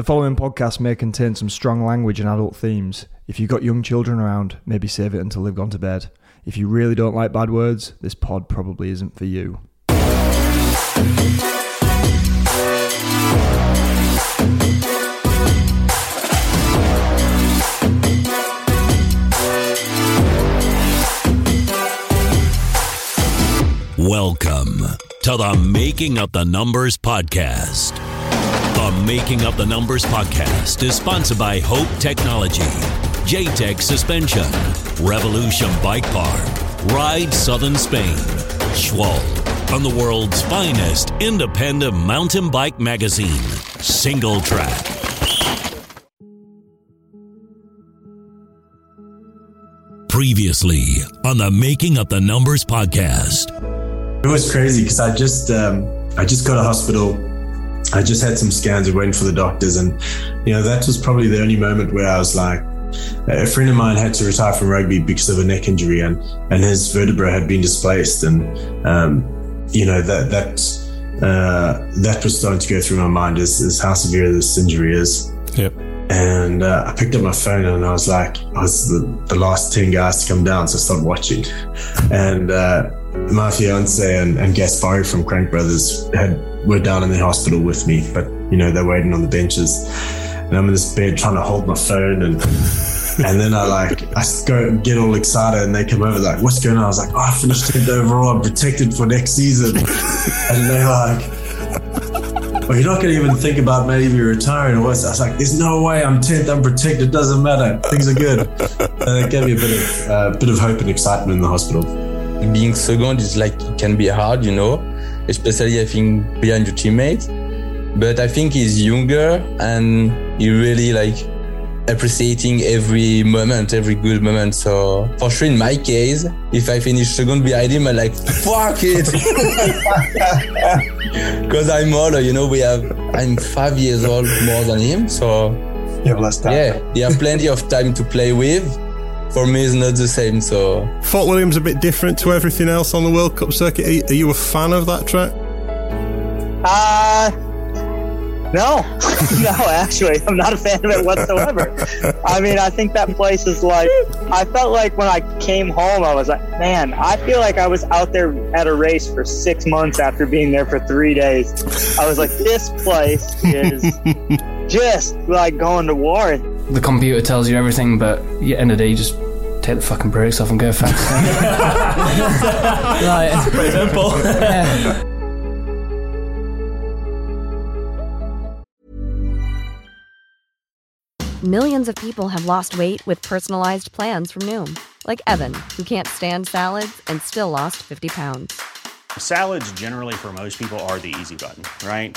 The following podcast may contain some strong language and adult themes. If you've got young children around, maybe save it until they've gone to bed. If you really don't like bad words, this pod probably isn't for you. Welcome to the Making of the Numbers podcast. The Making of the Numbers podcast is sponsored by Hope Technology, JTech Suspension, Revolution Bike Park, Ride Southern Spain, Schwalbe, and the world's finest independent mountain bike magazine, Single Track. Previously on the Making of the Numbers podcast. It was crazy because I just um, I just got a hospital. I just had some scans and went for the doctors, and you know that was probably the only moment where I was like, a friend of mine had to retire from rugby because of a neck injury, and and his vertebra had been displaced, and um, you know that that uh, that was starting to go through my mind is, is how severe this injury is. Yep. And uh, I picked up my phone and I was like, I was the, the last 10 guys to come down. So I started watching. And uh, my fiance and, and Gaspari from Crank Brothers had were down in the hospital with me, but you know, they're waiting on the benches. And I'm in this bed trying to hold my phone and and then I like I go get all excited and they come over like, what's going on? I was like, oh, I finished 10th overall, I'm protected for next season. and they're like, well, you're not going to even think about maybe retiring or what? I was like, there's no way I'm 10th, I'm protected, doesn't matter. Things are good. And it gave me a bit of, uh, bit of hope and excitement in the hospital. Being second is like, it can be hard, you know, especially I think behind your teammates. But I think he's younger and he really like appreciating every moment, every good moment. So for sure, in my case, if I finish second behind him, I'm like, fuck it. Because I'm older, you know, we have, I'm five years old more than him. So You have less time. yeah, you have plenty of time to play with. For me, it's not the same. So Fort William's a bit different to everything else on the World Cup circuit. Are you, are you a fan of that track? Uh, no, no, actually, I'm not a fan of it whatsoever. I mean, I think that place is like, I felt like when I came home, I was like, man, I feel like I was out there at a race for six months after being there for three days. I was like, this place is just like going to war. The computer tells you everything, but at the end of the day, you just take the fucking brakes off and go fast. like, it's pretty simple. yeah. Millions of people have lost weight with personalized plans from Noom, like Evan, who can't stand salads and still lost 50 pounds. Salads, generally, for most people, are the easy button, right?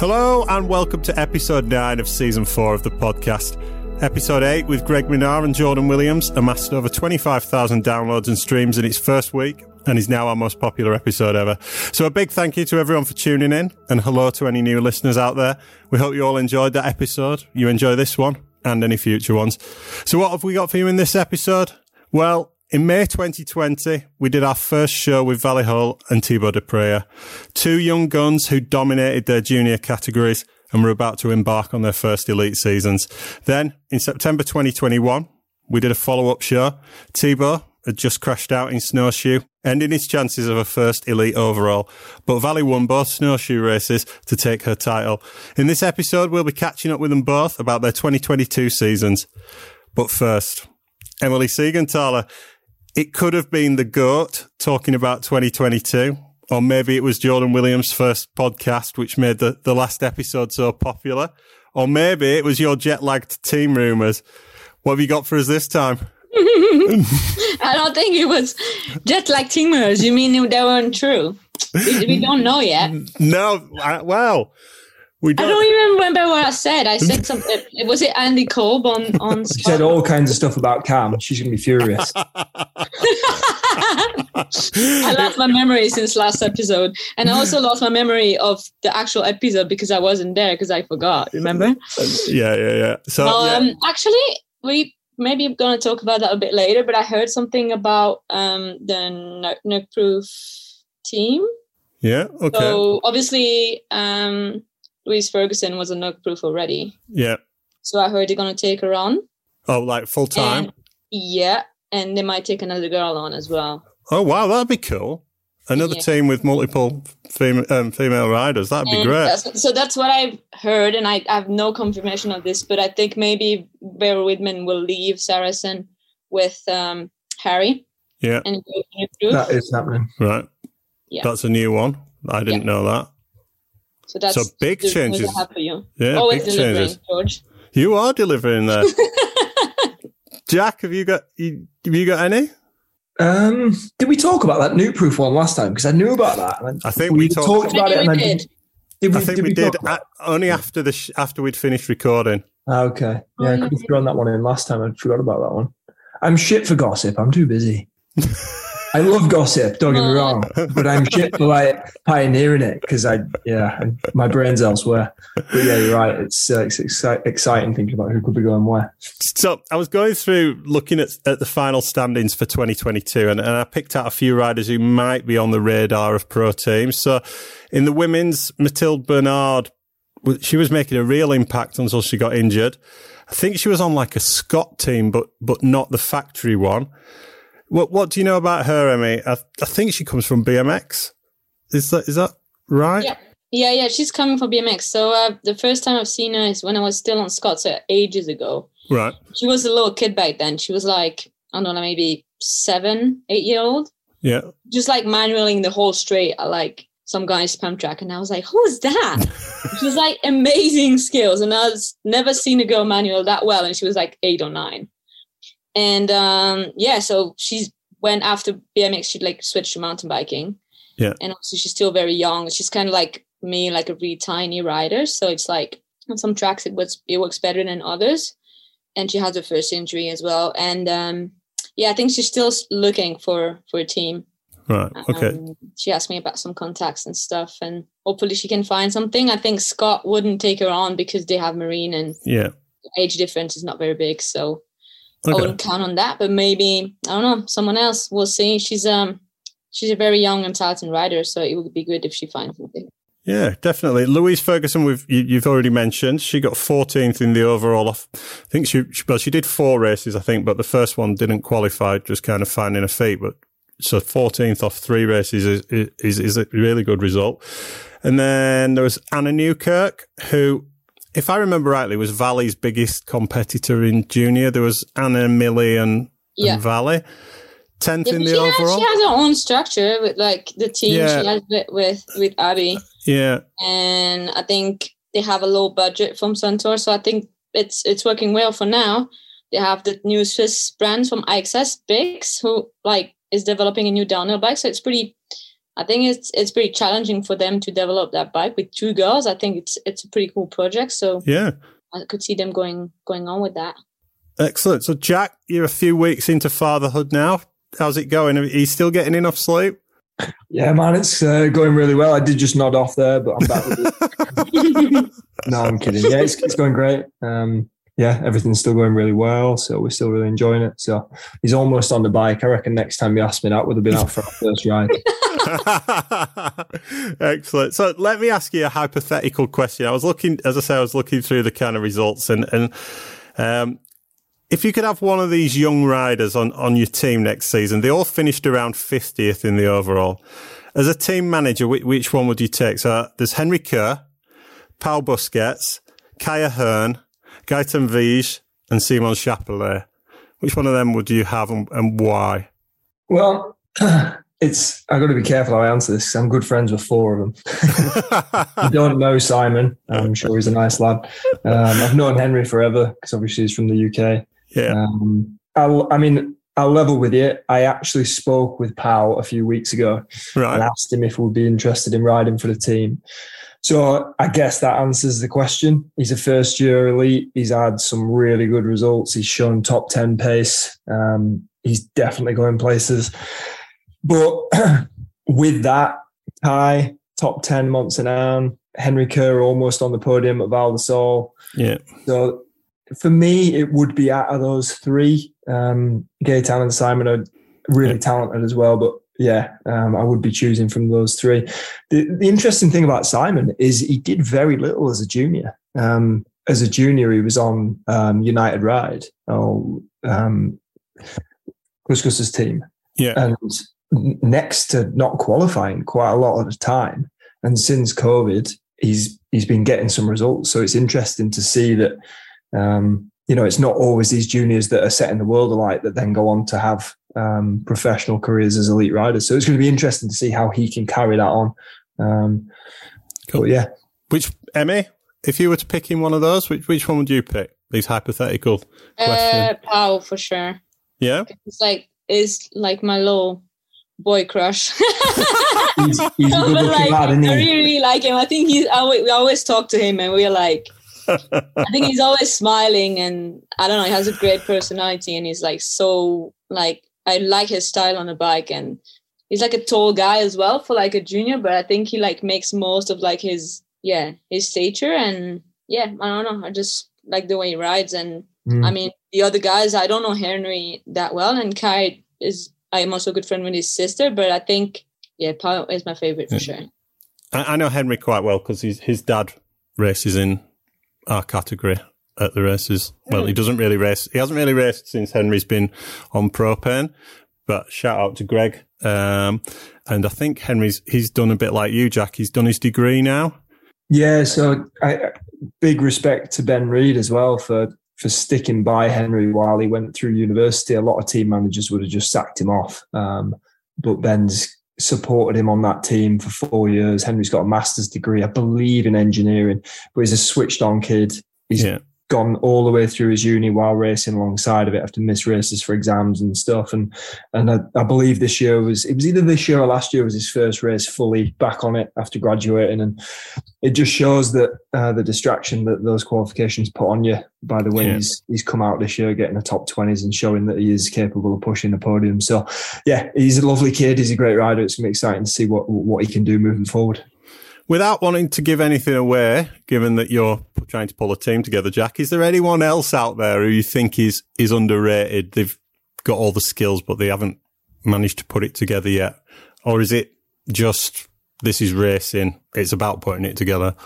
Hello and welcome to episode 9 of season 4 of the podcast. Episode 8 with Greg Minnaar and Jordan Williams amassed over 25,000 downloads and streams in its first week and is now our most popular episode ever. So a big thank you to everyone for tuning in and hello to any new listeners out there. We hope you all enjoyed that episode. You enjoy this one and any future ones. So what have we got for you in this episode? Well, in May 2020, we did our first show with Vali Höll and Thibaut Daprela, two young guns who dominated their junior categories and were about to embark on their first elite seasons. Then, in September 2021, we did a follow-up show. Thibaut had just crashed out in snowshoe, ending his chances of a first elite overall. But Valley won both snowshoe races to take her title. In this episode, we'll be catching up with them both about their 2022 seasons. But first, Emilie Siegenthaler, it could have been the GOAT talking about 2022. Or maybe it was Jordan Williams' first podcast, which made the, the last episode so popular. Or maybe it was your jet lagged team rumours. What have you got for us this time? I don't think it was jet lagged team rumors. You mean they weren't true? We, we don't know yet. No, I, well, we I don't. don't even remember what I said. I said something. Was it Andy Kolb on on? She said all kinds of stuff about Cam. She's going to be furious. I lost my memory since last episode, and I also lost my memory of the actual episode because I wasn't there because I forgot. Remember? Yeah, yeah, yeah. So, well, yeah. um, actually, we maybe going to talk about that a bit later. But I heard something about um the Nukeproof team. yeah, okay. So obviously, um, Louise Ferguson was a Nukeproof already. yeah. So I heard they're going to take her on. Oh, like full time? And- Yeah, and they might take another girl on as well. Oh, wow, that'd be cool. Another Yeah. team with multiple fem- um, female riders. That'd be And great. that's- so that's what I've heard, and I, I have no confirmation of this, but I think maybe Bear Whitman will leave Saracen with um, Harry. Yeah. And go to that is happening. Right. Yeah. That's a new one. I didn't know that. So that's so big the changes. I have for you. Yeah, Always big delivering, changes. George. You are delivering that. Jack, have you got you, have you got any? Um, did we talk about that new proof one last time? Because I knew about that. and I think we talked- about it. And we I did. did. Did we, I think did we, did talk about uh, only after the sh- after we'd finished recording. Ah, Okay. Oh, Yeah, I could have thrown that one in last time. I forgot about that one. I'm shit for gossip. I'm too busy. I love gossip. Don't get me wrong, but I'm shit for like pioneering it because I, yeah, I- my brain's elsewhere. But yeah, you're right. It's uh, it's exci- exciting thinking about who could be going where. So I was going through looking at, at the final standings for 2022, and, and I picked out a few riders who might be on the radar of pro teams. So in the women's, Mathilde Bernard, she was making a real impact until she got injured. I think she was on like a Scott team, but but not the factory one. What what do you know about her, Emmy? I, I think she comes from BMX. Is that is that right? Yeah. Yeah, yeah, she's coming from BMX. So uh, the first time I've seen her is when I was still on Scott, so ages ago. Right. She was a little kid back then. She was like, I don't know, maybe seven, eight year old. Yeah. Just like manualing the whole straight like some guy's pump track. And I was like, who's that? she was like amazing skills. And I was never seen a girl manual that well. And she was like eight or nine. And um, yeah, so she's went after BMX, she like switched to mountain biking. Yeah. And also she's still very young. She's kind of like me, like a really tiny rider. So it's like on some tracks it was it works better than others. And she has her first injury as well. And um, yeah, I think she's still looking for for a team. Right. Okay. Um, she asked me about some contacts and stuff, and hopefully she can find something. I think Scott wouldn't take her on because they have Marine and Yeah. age difference is not very big, so I wouldn't count on that. But maybe I don't know, someone else. We'll see. She's um she's a very young and talented rider, so it would be good if she finds something. Yeah, definitely. Louise Ferguson, we've, you, you've already mentioned. She got 14th in the overall. Off, I think she, she, well, she did four races, I think, but the first one didn't qualify, just kind of finding a feet. But so 14th off three races is, is, is a really good result. And then there was Anna Newkirk, who, if I remember rightly, was Vali's biggest competitor in junior. There was Anna, Millie and, Yeah. and Vali. 10th Yeah, in the she, has, overall. she has her own structure with like the team Yeah. she has with with, with Abby. yeah. and I think they have a low budget from Centaur, so I think it's it's working well for now. They have the new Swiss brand from IXS Bix, who like is developing a new downhill bike. So it's pretty. I think it's it's pretty challenging for them to develop that bike with two girls. I think it's it's a pretty cool project. So Yeah. I could see them going going on with that. Excellent. So, Jack, you're a few weeks into fatherhood now. How's it going? Are you still getting enough sleep? Yeah, man, it's uh, going really well. I did just nod off there, but I'm back with it. no, I'm kidding. Yeah, it's, it's going great. Um, yeah, everything's still going really well. So we're still really enjoying it. So he's almost on the bike. I reckon next time you ask me that, would have been out for our first ride. Excellent. So let me ask you a hypothetical question. I was looking, as I say, I was looking through the kind of results and, and, um, if you could have one of these young riders on, on your team next season, they all finished around 50th in the overall. As a team manager, which, which one would you take? So there's Henry Kerr, Pau Busquets, Kye A'Hern, Gaetan Vige, and Simon Chapelet. Which one of them would you have and, and why? Well, it's I've got to be careful how I answer this because I'm good friends with four of them. I don't know Simon. I'm sure he's a nice lad. Um, I've known Henry forever because obviously he's from the UK. Yeah. Um, I'll, I mean, I'll level with you. I actually spoke with Pau a few weeks ago right. and asked him if would be interested in riding for the team. So I guess that answers the question. He's a first year elite. He's had some really good results. He's shown top 10 pace. Um, he's definitely going places. But with that, Kye, top 10 months Mont-Sainte-Anne, Henry Kerr almost on the podium at Val di Sole. Yeah. So for me, it would be out of those three. Um, Gaetan and Simon are really yeah. talented as well, but yeah, um, I would be choosing from those three. The, the interesting thing about Simon is he did very little as a junior. Um, as a junior, he was on um, United Ride, or um, Couscous's team. Yeah. And next to not qualifying quite a lot of the time. And since COVID, he's he's been getting some results. So it's interesting to see that um, you know, it's not always these juniors that are setting the world alight that then go on to have um, professional careers as elite riders. So it's going to be interesting to see how he can carry that on. Um, cool. yeah. Which Emmy, if you were to pick in one of those, which which one would you pick? These hypothetical uh, questions. Pau for sure. Yeah. It's like is like my little boy crush. he's, he's a good like, lad, isn't he? I really, really like him. I think he's. I, we always talk to him, and we're like, I think he's always smiling, and I don't know. He has a great personality, and he's like so like I like his style on the bike, and he's like a tall guy as well for like a junior. But I think he like makes most of like his yeah his stature, and yeah, I don't know. I just like the way he rides, and Mm. I mean the other guys. I don't know Henry that well, and Kye is. I am also a good friend with his sister, but I think yeah, Pau is my favorite for sure. I, I know Henry quite well because his his dad races in our category at the races. Well, he doesn't really race. He hasn't really raced since Henry's been on propane. But shout out to Greg. Um, and I think Henry's he's done a bit like you, Jack. He's done his degree now. Yeah, so I, big respect to Ben Reed as well for for sticking by Henry while he went through university. A lot of team managers would have just sacked him off, um, but Ben's supported him on that team for four years. Henry's got a master's degree, I believe, in engineering, but he's a switched on kid. He's Yeah. Gone all the way through his uni while racing alongside of it after miss races for exams and stuff. And and I, I believe this year was it was either this year or last year was his first race fully back on it after graduating. And it just shows that uh, the distraction that those qualifications put on you by the way Yeah. he's he's come out this year getting the top twenties and showing that he is capable of pushing the podium. So yeah, he's a lovely kid. He's a great rider. It's gonna be exciting to see what what he can do moving forward. Without wanting to give anything away, given that you're trying to pull a team together, Jack, is there anyone else out there who you think is is underrated? They've got all the skills, but they haven't managed to put it together yet, or is it just this is racing? It's about putting it together.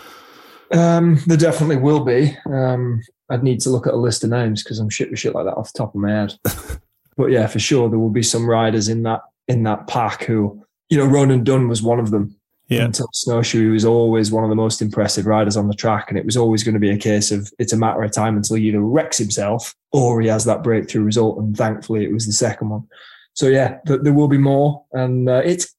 Um, there definitely will be. Um, I'd need to look at a list of names because I'm shit with shit like that off the top of my head. but yeah, for sure there will be some riders in that in that pack who, you know, Ronan Dunn was one of them. Yeah. Until Snowshoe, he was always one of the most impressive riders on the track, and it was always going to be a case of it's a matter of time until he either wrecks himself or he has that breakthrough result. And thankfully, it was the second one. So yeah, th- there will be more, and uh, it's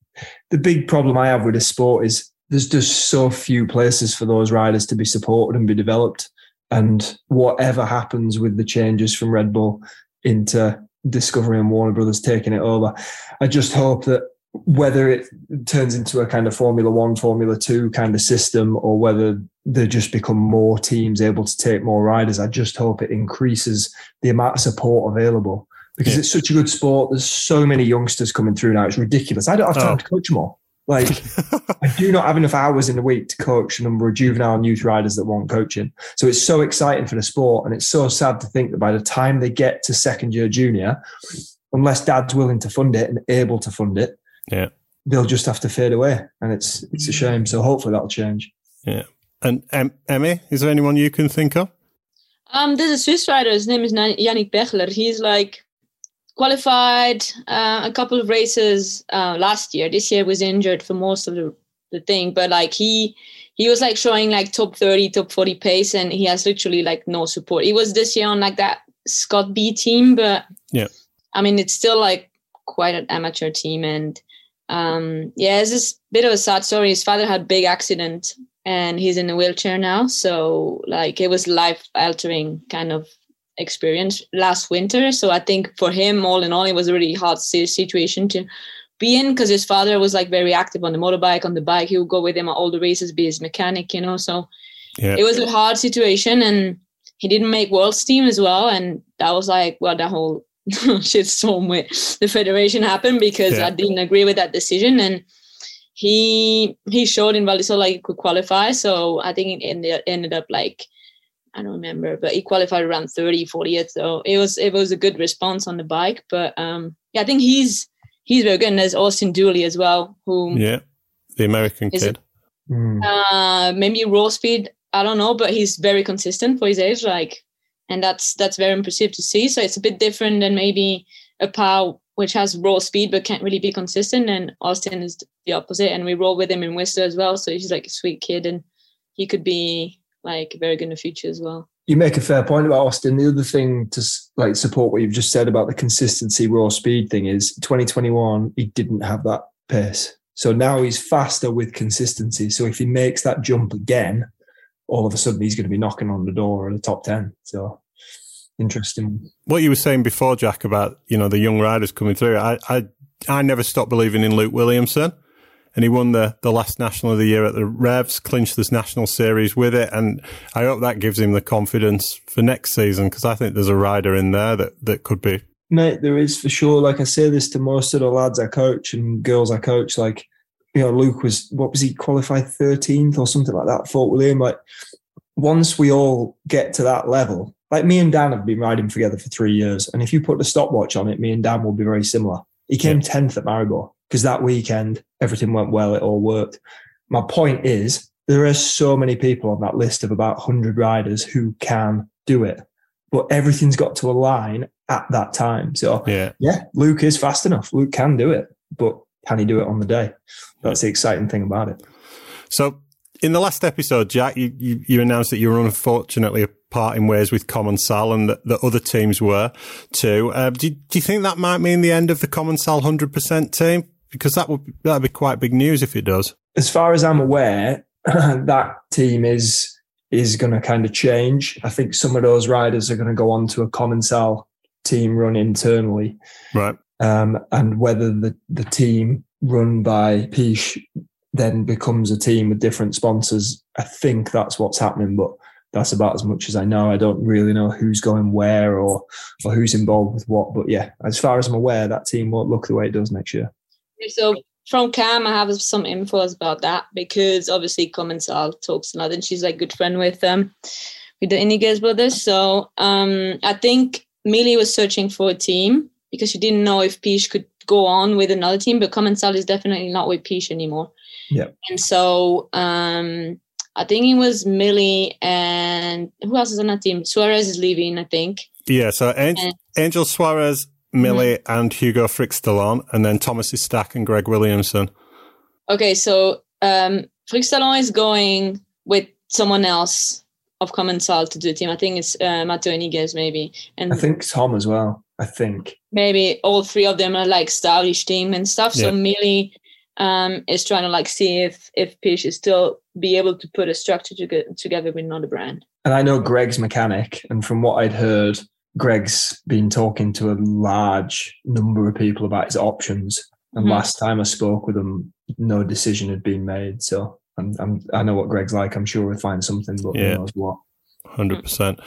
the big problem I have with this sport is there's just so few places for those riders to be supported and be developed. And whatever happens with the changes from Red Bull into Discovery and Warner Brothers taking it over, I just hope that whether it turns into a kind of Formula One, Formula Two kind of system, or whether they just become more teams able to take more riders, I just hope it increases the amount of support available because Yeah. it's such a good sport. There's so many youngsters coming through now. It's ridiculous. I don't have time Oh. to coach them all. Like, I do not have enough hours in the week to coach a number of juvenile and youth riders that want coaching. So it's so exciting for the sport. And it's so sad to think that by the time they get to second year junior, unless dad's willing to fund it and able to fund it, Yeah. they'll just have to fade away. And it's it's a shame. So hopefully that'll change. Yeah. And um, Emmy, is there anyone you can think of? Um, there's a Swiss rider. His name is Yannick Bechler. He's like qualified uh, a couple of races uh, last year. This year was injured for most of the, the thing, but like he he was like showing like top 30, top 40 pace, and he has literally like no support. He was this year on like that Scott B team, but Yeah. I mean it's still like quite an amateur team, and um, yeah, it's just a bit of a sad story. His father had a big accident, and he's in a wheelchair now. So like it was life altering kind of experience last winter. So I think for him, all in all, it was a really hard situation to be in because his father was like very active on the motorbike, on the bike. He would go with him at all the races, be his mechanic, you know. So Yeah. it was a hard situation, and he didn't make world's team as well. And that was like, well, the whole shitstorm with the federation happened because Yeah. I didn't agree with that decision. And he he showed in Val di Sole like he could qualify. So I think it ended, ended up like I don't remember, but he qualified around 30, 40th. So it was it was a good response on the bike. But um yeah, I think he's he's very good. And there's Austin Dooley as well, who Yeah. The American Is kid. Hmm. uh maybe raw speed, I don't know, but he's very consistent for his age, like and that's that's very impressive to see. So it's a bit different than maybe a pow which has raw speed but can't really be consistent. And Austin is the opposite. And we roll with him in Worcester as well. So he's like a sweet kid and he could be like very good in the future as well. You make a fair point about Austin. The other thing to like support what you've just said about the consistency raw speed thing is 2021 he didn't have that pace. So now he's faster with consistency. So if he makes that jump again, all of a sudden he's going to be knocking on the door of the top 10. So interesting. What you were saying before, Jack, about you know the young riders coming through. I I I never stopped believing in Luke Williamson, and he won the the last national of the year at the Revs, clinched this national series with it, and I hope that gives him the confidence for next season because I think there's a rider in there that that could be. Mate, there is for sure. Like I say this to most of the lads I coach and girls I coach. Like, you know, Luke was what was he qualified 13th or something like that, Fort William. Like, once we all get to that level, like me and Dan have been riding together for three years. And if you put the stopwatch on it, me and Dan will be very similar. He came 10th at Maribor because that weekend everything went well, it all worked. My point is, there are so many people on that list of about 100 riders who can do it, but everything's got to align at that time. So, Yeah. yeah, Luke is fast enough. Luke can do it, but can he do it on the day? That's the exciting thing about it. So in the last episode, Jack, you, you, you announced that you were unfortunately parting ways with Commensal and that the other teams were too. Uh, do, do you think that might mean the end of the Commensal 100% team? Because that would that'd be quite big news if it does. As far as I'm aware, that team is is going to kind of change. I think some of those riders are going to go on to a Commensal team run internally. Right. Um, and whether the, the team run by Peach then becomes a team with different sponsors. I think that's what's happening, but that's about as much as I know. I don't really know who's going where or or who's involved with what. But yeah, as far as I'm aware, that team won't look the way it does next year. So from Cam, I have some info about that because obviously Commensal talks a lot, and she's like good friend with um with the Iniguez brothers. So um I think Millie was searching for a team because she didn't know if Peach could go on with another team, but Commensal is definitely not with Peach anymore. Yeah. And so um I think it was Millie and who else is on that team? Suarez is leaving, I think. Yeah, so Angel, And- Angel Suarez, Millie, and Hugo Frixtalon, and then Thomas Estaque and Greg Williamson. Okay, so um Frixtalon is going with someone else of Commensal to do the team. I think it's uh, Matteo Iniguez maybe. And I think Tom as well. I think. maybe all three of them are like stylish team and stuff. So Yeah. Millie um is trying to like see if if Pish is still be able to put a structure to together with another brand. And I know Greg's mechanic, and from what I'd heard, Greg's been talking to a large number of people about his options. And Mhm. last time I spoke with him, no decision had been made. So I'm, I'm, I know what Greg's like. I'm sure we'll find something, but Yeah. who knows what. Hundred percent.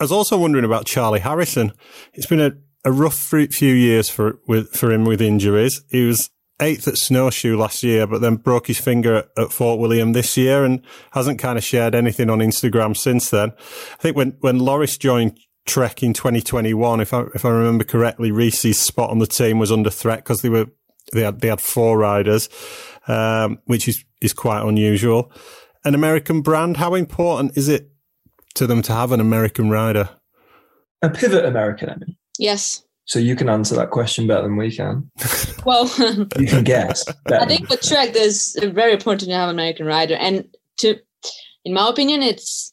I was also wondering about Charlie Harrison. It's been a, a rough few years for with for him with injuries. He was eighth at Snowshoe last year, but then broke his finger at, at, Fort William this year and hasn't kind of shared anything on Instagram since then. I think when, when Loris joined Trek in 2021, if I, if I remember correctly, Reece's spot on the team was under threat because they were, they had, they had four riders, um, which is, is quite unusual. An American brand, how important is it to them to have an American rider? A pivot American, I mean. Yes. So you can answer that question better than we can. Well, you can guess. I think for Trek, there's very important to have an American rider, and to, in my opinion, it's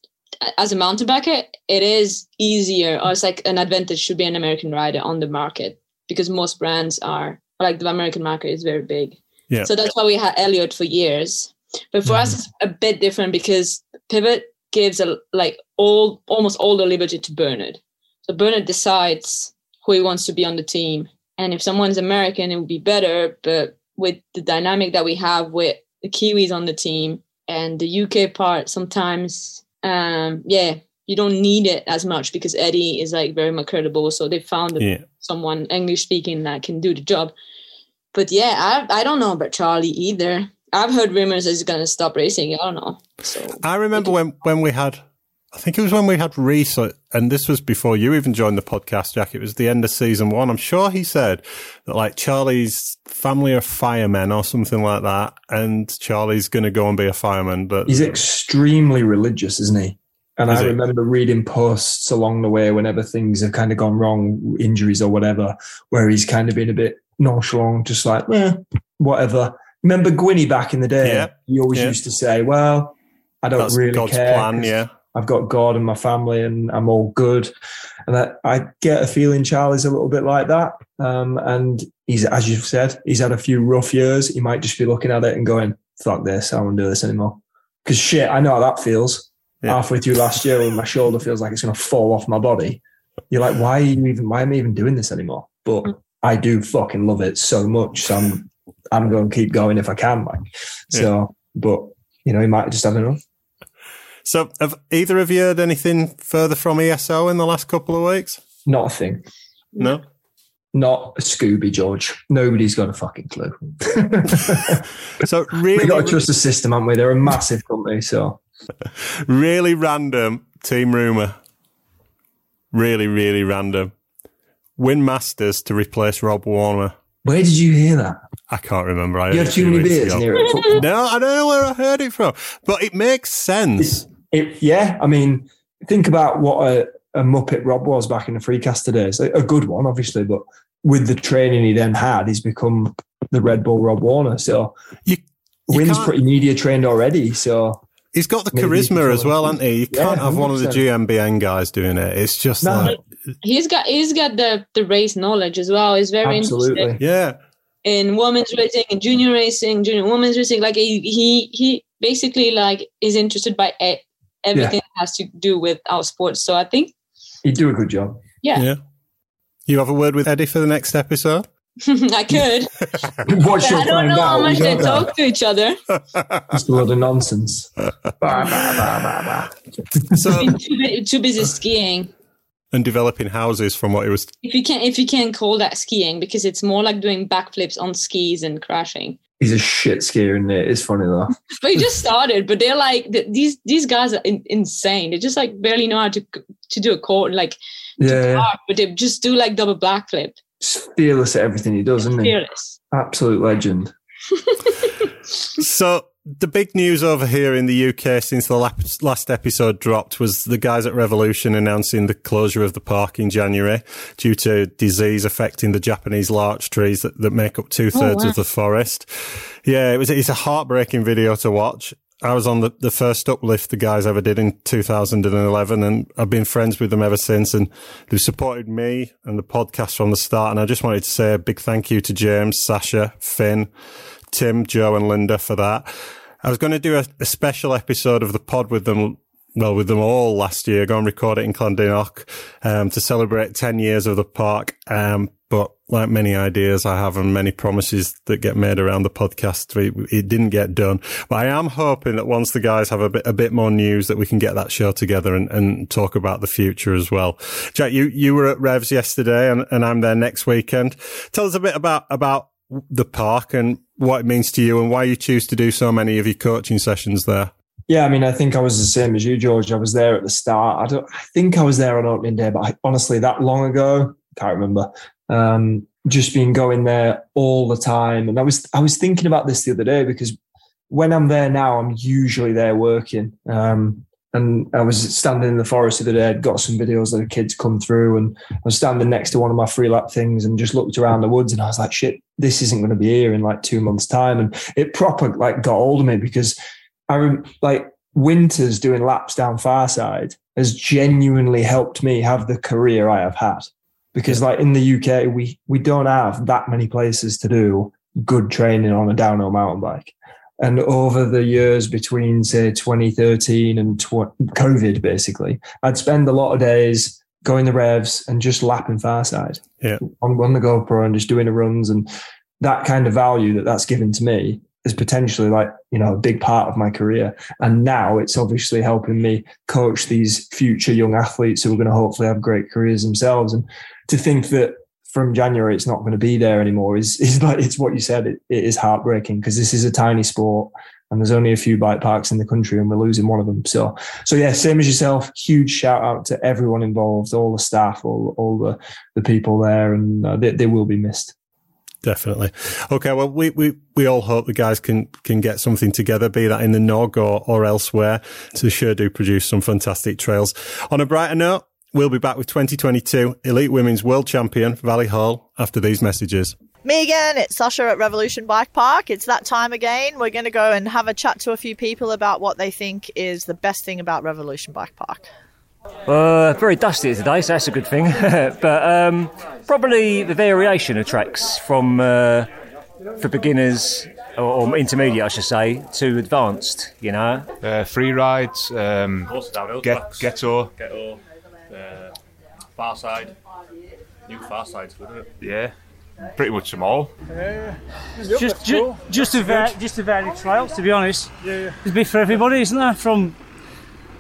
as a mountain biker, it is easier, or it's like an advantage to be an American rider on the market because most brands are like the American market is very big. Yeah. So that's why we had Elliot for years. But for mm. us, it's a bit different because Pivot gives a like all almost all the liberty to Bernard. So Bernard decides who he wants to be on the team. And if someone's American, it would be better. But with the dynamic that we have with the Kiwis on the team and the UK part, sometimes, um, yeah, you don't need it as much because Eddie is like very much credible. So they found yeah. someone English speaking that can do the job. But yeah, I I don't know about Charlie either. I've heard rumors he's going to stop racing. I don't know. So I remember when when we had I think it was when we had Reece, and this was before you even joined the podcast, Jack. It was the end of season one. I'm sure he said that like Charlie's family are firemen or something like that, and Charlie's going to go and be a fireman. But he's extremely religious, isn't he? And Is I remember reading posts along the way whenever things have kind of gone wrong, injuries or whatever, where he's kind of been a bit nonchalant, just like, eh, whatever. Remember Gwinny back in the day? Yeah. He always yeah. used to say, well, I don't That's really God's care. plan, yeah. I've got God and my family, and I'm all good. And that, I get a feeling Charlie's a little bit like that. Um, and he's, as you've said, he's had a few rough years. He might just be looking at it and going, "Fuck this! I won't do this anymore." Because shit, I know how that feels. Yeah. Halfway through last year, when my shoulder feels like it's going to fall off my body, you're like, "Why are you even? Why am I even doing this anymore?" But I do fucking love it so much. So I'm, I'm going to keep going if I can. Like, so, Yeah. but you know, he might have just had enough. So, have either of you heard anything further from ESO in the last couple of weeks? Not a thing. No. Not a Scooby George. Nobody's got a fucking clue. So really, we got to trust the system, haven't we? They're a massive company, so really random team rumor. Really, really random. Wyn Masters to replace Rob Warner. Where did you hear that? I can't remember. I You too many beers near it. No, I don't know where I heard it from, but it makes sense. It, yeah, I mean, think about what a, a Muppet Rob was back in the Freecaster days. A, a good one, obviously, but with the training he then had, he's become the Red Bull Rob Warner. So You, you Wyn's pretty media trained already. So He's got the charisma as well, hasn't he? You Yeah, can't have one of the 100%. GMBN guys doing it. It's just No. like, he's got he's got the the race knowledge as well. He's very absolutely, interested yeah, in women's racing and junior racing, junior women's racing. Like he he he basically like is interested by everything that has to do with our sports. So I think he'd do a good job. yeah, yeah. You have a word with Eddie for the next episode? I could. What's But your I don't know how much they don't talk to each other. Just a lot of nonsense. Bah, bah, bah, bah, bah. So, Been too, bu- too busy skiing. And developing houses from what it was. If you can, if you can call that skiing, because it's more like doing backflips on skis and crashing. He's a shit skier, and it is funny though. But he just started. But they're like th- these these guys are in, insane. They just like barely know how to to do a chord like to Yeah, yeah. park, but they just do like double backflip. Just fearless at everything he does, isn't he? Fearless. Absolute legend. So the big news over here in the UK since the last episode dropped was the guys at Revolution announcing the closure of the park in January due to disease affecting the Japanese larch trees that, that make up two thirds wow. of the forest. Yeah, it was. It's a heartbreaking video to watch. I was on the, the first uplift the guys ever did in 2011 and I've been friends with them ever since and they've supported me and the podcast from the start. And I just wanted to say a big thank you to James, Sasha, Finn, Tim, Joe and Linda for that. I was going to do a, a special episode of the pod with them, well, with them all last year, go and record it in Llangynog, um, to celebrate 10 years of the park. Um, but like many ideas I have and many promises that get made around the podcast, it, it didn't get done. But I am hoping that once the guys have a bit, a bit more news that we can get that show together and, and talk about the future as well. Jack, you, you were at Revs yesterday and, and I'm there next weekend. Tell us a bit about, about the park and what it means to you and why you choose to do so many of your coaching sessions there. Yeah, I mean, I think I was the same as you, George. I was there at the start. I don't. I think I was there on opening day, but I, honestly, that long ago, can't remember. Um, just been going there all the time, and I was I was thinking about this the other day because when I'm there now, I'm usually there working. Um, and I was standing in the forest the other day. I'd got some videos that the kids come through, and I was standing next to one of my free lap things and just looked around the woods, and I was like, "Shit, this isn't going to be here in like two months' time." And it proper like got hold of me because I like winters doing laps down Farside has genuinely helped me have the career I have had. Because like in the UK, we we don't have that many places to do good training on a downhill mountain bike. And over the years between say 2013 and tw- COVID, basically, I'd spend a lot of days going the revs and just lapping Farside yeah. on, on the GoPro and just doing the runs. And that kind of value that that's given to me is potentially like you know a big part of my career. And now it's obviously helping me coach these future young athletes who are going to hopefully have great careers themselves. And to think that from January it's not going to be there anymore is is like it's what you said it, it is heartbreaking because this is a tiny sport and there's only a few bike parks in the country and we're losing one of them so so yeah same as yourself huge shout out to everyone involved all the staff all all the the people there and uh, they, they will be missed Definitely. Okay. Well, we, we, we all hope the guys can, can get something together, be that in the Nog or, or elsewhere to sure do produce some fantastic trails. On a brighter note, we'll be back with 2022 Elite Women's World Champion Vali Höll after these messages. Me again, it's Sasha at Revolution Bike Park. It's that time again. We're going to go and have a chat to a few people about what they think is the best thing about Revolution Bike Park. Uh, very dusty today, so that's a good thing. but um, probably the variation of tracks from uh, for beginners or, or, intermediate, I should say, to advanced. You know, uh, free rides, um, get, ghetto, ghetto, far side, new far sides, wouldn't it? Yeah. Pretty much them all. Yeah, just, just, just a va- just a varied trail, to be honest. Yeah, yeah. There's a bit for everybody, isn't there? From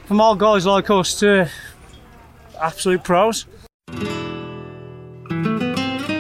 from all guys like us to absolute pros.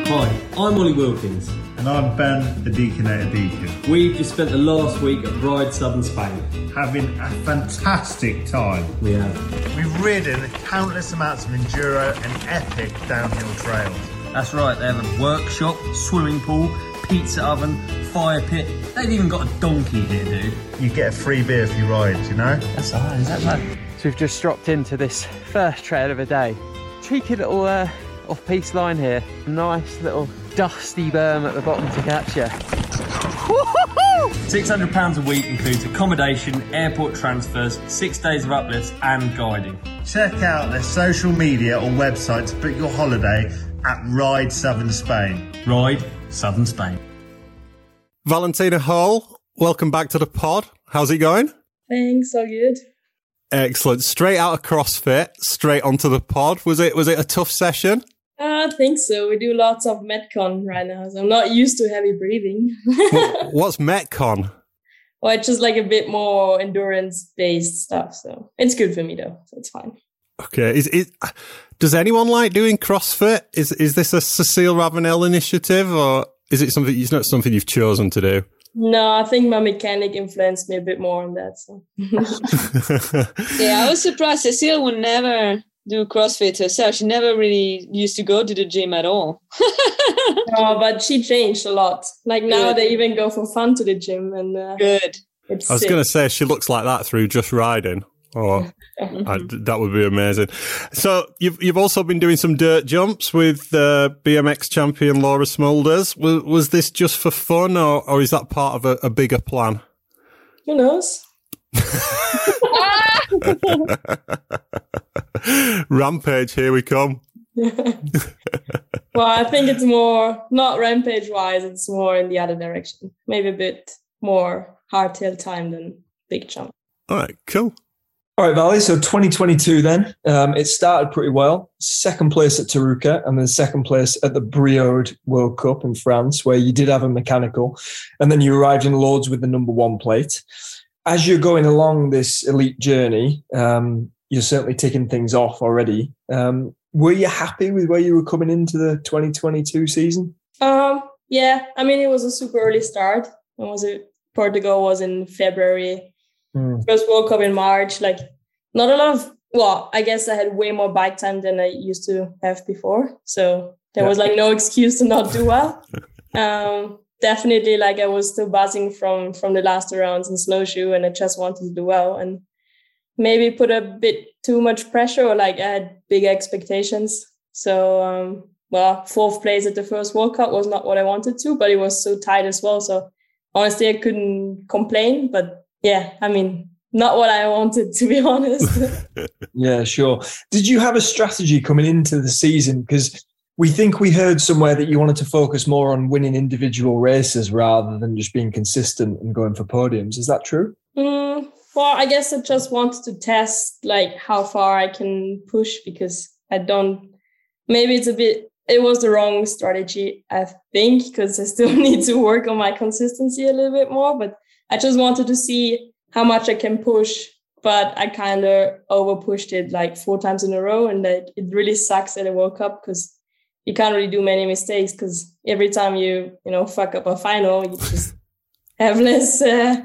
Hi, I'm Ollie Wilkins. And I'm Ben, the Deacon at a Deacon. We've just spent the last week at Ride Southern Spain. Having a fantastic time. We have. We've ridden countless amounts of enduro and epic downhill trails. That's right, they have a workshop, swimming pool, pizza oven, fire pit. They've even got a donkey here, dude. You get a free beer if you ride, you know? That's alright, is that right? So we've just dropped into this first trail of the day. Cheeky little uh, off-piece line here. Nice little dusty berm at the bottom to catch you. £600 a week includes accommodation, airport transfers, six days of uplifts and guiding. Check out their social media or website to book your holiday at Ride Southern Spain. Ride Southern Spain. Valentina Höll, welcome back to the pod. How's it going? Thanks, all good. Excellent. Straight out of CrossFit, straight onto the pod. Was it was it a tough session? Uh, I think so. We do lots of Metcon right now, so I'm not used to heavy breathing. What's Metcon? Well, it's just like a bit more endurance based stuff. So it's good for me though. So it's fine. Okay. Is it? Does anyone like doing CrossFit? Is is this a Cecile Ravanel initiative, or is it something? It's not something you've chosen to do. No, I think my mechanic influenced me a bit more on that. So. yeah, I was surprised. Cecile would never do CrossFit herself. She never really used to go to the gym at all. no, but she changed a lot. Like now, Good. they even go for fun to the gym, and uh, Good. I was going to say she looks like that through just riding. Oh, I, that would be amazing. So you've you've also been doing some dirt jumps with uh, BMX champion Laura Smulders. Was, was this just for fun, or, or is that part of a, a bigger plan? Who knows? Rampage, here we come. well, I think it's more not rampage wise. It's more in the other direction. Maybe a bit more hardtail time than big jump. All right, cool. All right, Vali. So 2022 then, um, it started pretty well. Second place at Taruka and then second place at the Brioude World Cup in France, where you did have a mechanical. And then you arrived in Lourdes with the number one plate. As you're going along this elite journey, um, you're certainly ticking things off already. Um, were you happy with where you were coming into the 2022 season? Um, yeah, I mean, it was a super early start. When was it? Portugal was in February. Mm. First World Cup in March. Like, not a lot of. Well, I guess I had way more bike time than I used to have before. So there Yeah. was like no excuse to not do well. um, definitely, like I was still buzzing from from the last rounds in snowshoe, and I just wanted to do well. And maybe put a bit too much pressure, or like I had big expectations. So um, well, fourth place at the first World Cup was not what I wanted to, but it was so tight as well. So honestly, I couldn't complain. But yeah, I mean, not what I wanted to be honest. Yeah, sure. Did you have a strategy coming into the season? Because we think we heard somewhere that you wanted to focus more on winning individual races rather than just being consistent and going for podiums. Is that true? Mm, well, I guess I just wanted to test like how far I can push because I don't. Maybe it's a bit. It was the wrong strategy, I think, because I still need to work on my consistency a little bit more. But I just wanted to see how much I can push. But I kind of over pushed it like four times in a row, and like, it really sucks at a World Cup because you can't really do many mistakes because every time you you know fuck up a final, you just have less uh,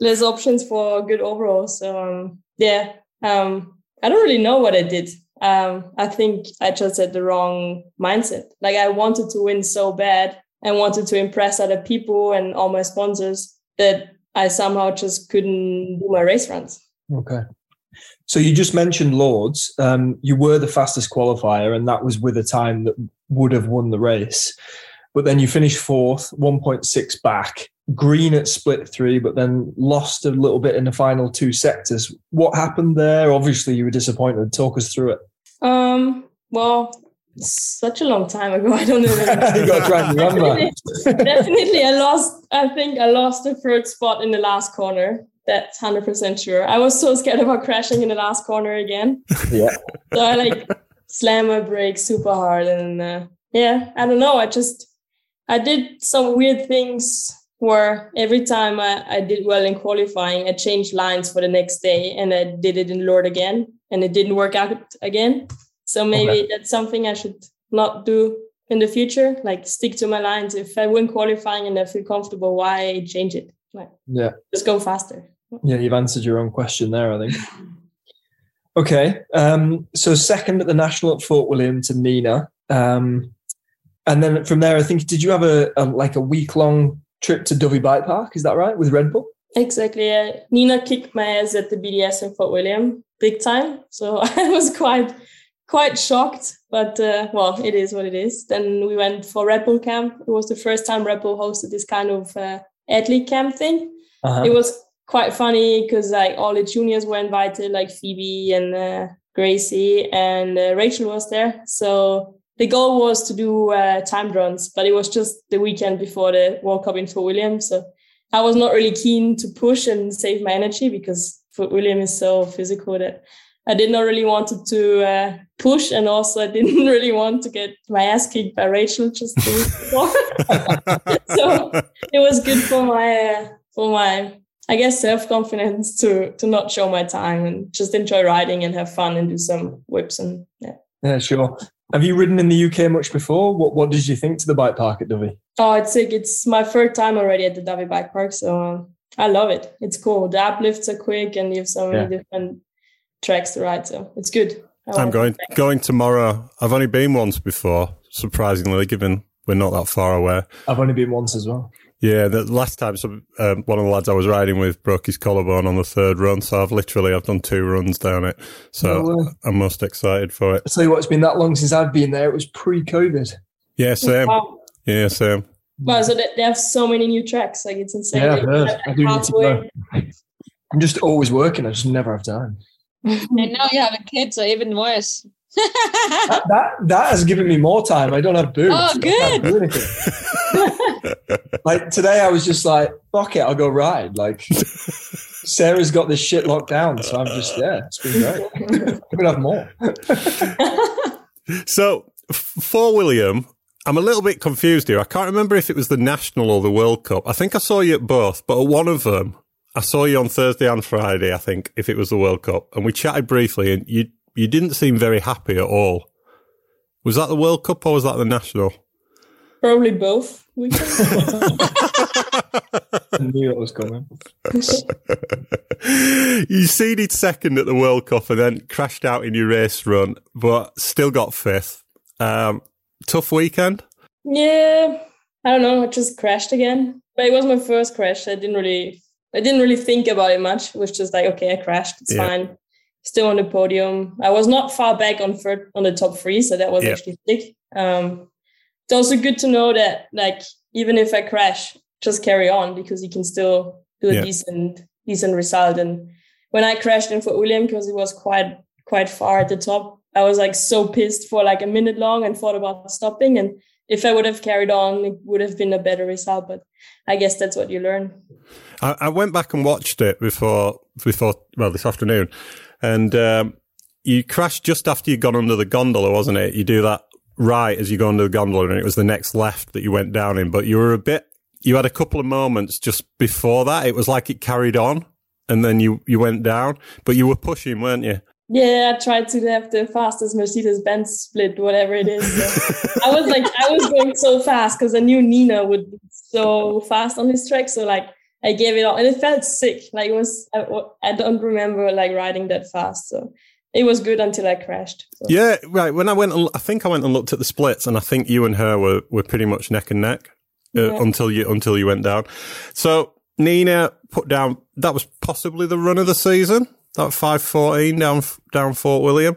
less options for good overall. So um, yeah, um, I don't really know what I did. Um, I think I just had the wrong mindset. Like I wanted to win so bad and wanted to impress other people and all my sponsors that I somehow just couldn't do my race runs. Okay. So you just mentioned Lourdes. Um, you were the fastest qualifier, and that was with a time that would have won the race. But then you finished fourth, 1.6 back, green at split three, but then lost a little bit in the final two sectors. What happened there? Obviously, you were disappointed. Talk us through it. Um, well, such a long time ago. I don't know. you got to try and remember. definitely, definitely, I lost. I think I lost the third spot in the last corner. That's hundred percent sure. I was so scared about crashing in the last corner again. Yeah. So I like slam my brakes super hard, and uh, yeah, I don't know. I just I did some weird things where every time I, I did well in qualifying, I changed lines for the next day, and I did it in Lourdes again, and it didn't work out again. So maybe Okay. that's something I should not do in the future. Like stick to my lines. If I win qualifying and I feel comfortable, why change it? Like Yeah. just go faster. Yeah, you've answered your own question there, I think. Okay. Um, so second at the national at Fort William to Nina. Um, and then from there, I think, did you have a, a like a week long trip to Dyfi Bike Park? Is that right? With Red Bull? Exactly. Uh, Nina kicked my ass at the BDS in Fort William, big time. So I was quite, quite shocked. But uh, well, it is what it is. Then we went for Red Bull camp. It was the first time Red Bull hosted this kind of uh, athlete camp thing. Uh-huh. It was quite funny because like all the juniors were invited, like Phoebe and uh, Gracie, and uh, Rachel was there. So the goal was to do uh, time runs, but it was just the weekend before the World Cup in Fort William. So I was not really keen to push and save my energy because Fort William is so physical that I did not really wanted to uh, push, and also I didn't really want to get my ass kicked by Rachel just before. so it was good for my uh, for my I guess self confidence to to not show my time and just enjoy riding and have fun and do some whips and yeah. Yeah, sure. Have you ridden in the UK much before? What What did you think to the bike park at Dyfi? Oh, it's like it's my third time already at the Dyfi Bike Park, so um, I love it. It's cool. The uplifts are quick, and you have so many Yeah. different tracks to ride, so it's good. I I'm going to try. going tomorrow. I've only been once before, surprisingly, given we're not that far away. I've only been once as well. Yeah, the last time some, um, one of the lads I was riding with broke his collarbone on the third run, so I've literally I've done two runs down it. So No way. I'm most excited for it. I tell you what, it's been that long since I've been there. It was pre-COVID. Yeah, same. Wow. Yeah, same. Wow, so they, they have so many new tracks, like it's insane. Yeah, They I've heard. do need to go. I'm just always working. I just never have time. and now you have a kid, so even worse. That, that that has given me more time. I don't have boots. Oh, I can't do anything. like today, I was just like, "Fuck it, I'll go ride." Like Sarah's got this shit locked down, so I'm just yeah. It's been great. I'm gonna have more. So Fort William, I'm a little bit confused here. I can't remember if it was the national or the World Cup. I think I saw you at both, but at one of them, I saw you on Thursday and Friday. I think if it was the World Cup, and we chatted briefly, and you you didn't seem very happy at all. Was that the World Cup or was that the national? Probably both. weekends. I knew it was coming. you seeded second at the World Cup and then crashed out in your race run, but still got fifth. Um, tough weekend. yeah, I don't know. I just crashed again, but it was my first crash. I didn't really, I didn't really think about it much. It was just like, okay, I crashed. It's Yeah. fine. Still on the podium. I was not far back on third on the top three, so that was Yeah. actually sick. Um, it's also good to know that like even if I crash, just carry on because you can still do a Yeah. decent decent result. And when I crashed in Fort William because it was quite quite far at the top, I was like so pissed for like a minute long and thought about stopping. And if I would have carried on, it would have been a better result. But I guess that's what you learn. I, I went back and watched it before, before well, this afternoon, and um, you crashed just after you'd gone under the gondola, wasn't it? You do that right as you go under the gondola, and it was the next left that you went down in. But you were a bit, you had a couple of moments just before that. It was like it carried on, and then you you went down, but you were pushing, weren't you? Yeah, I tried to have the fastest Mercedes Benz split, whatever it is. I was like, I was going so fast because I knew Nina would be so fast on this track. So like, I gave it all, and it felt sick. Like it was, I, I don't remember like riding that fast. So it was good until I crashed. So. Yeah, right. When I went, and, I think I went and looked at the splits, and I think you and her were, were pretty much neck and neck uh, Yeah. until you until you went down. So Nina put down that was possibly the run of the season. That five fourteen down down Fort William.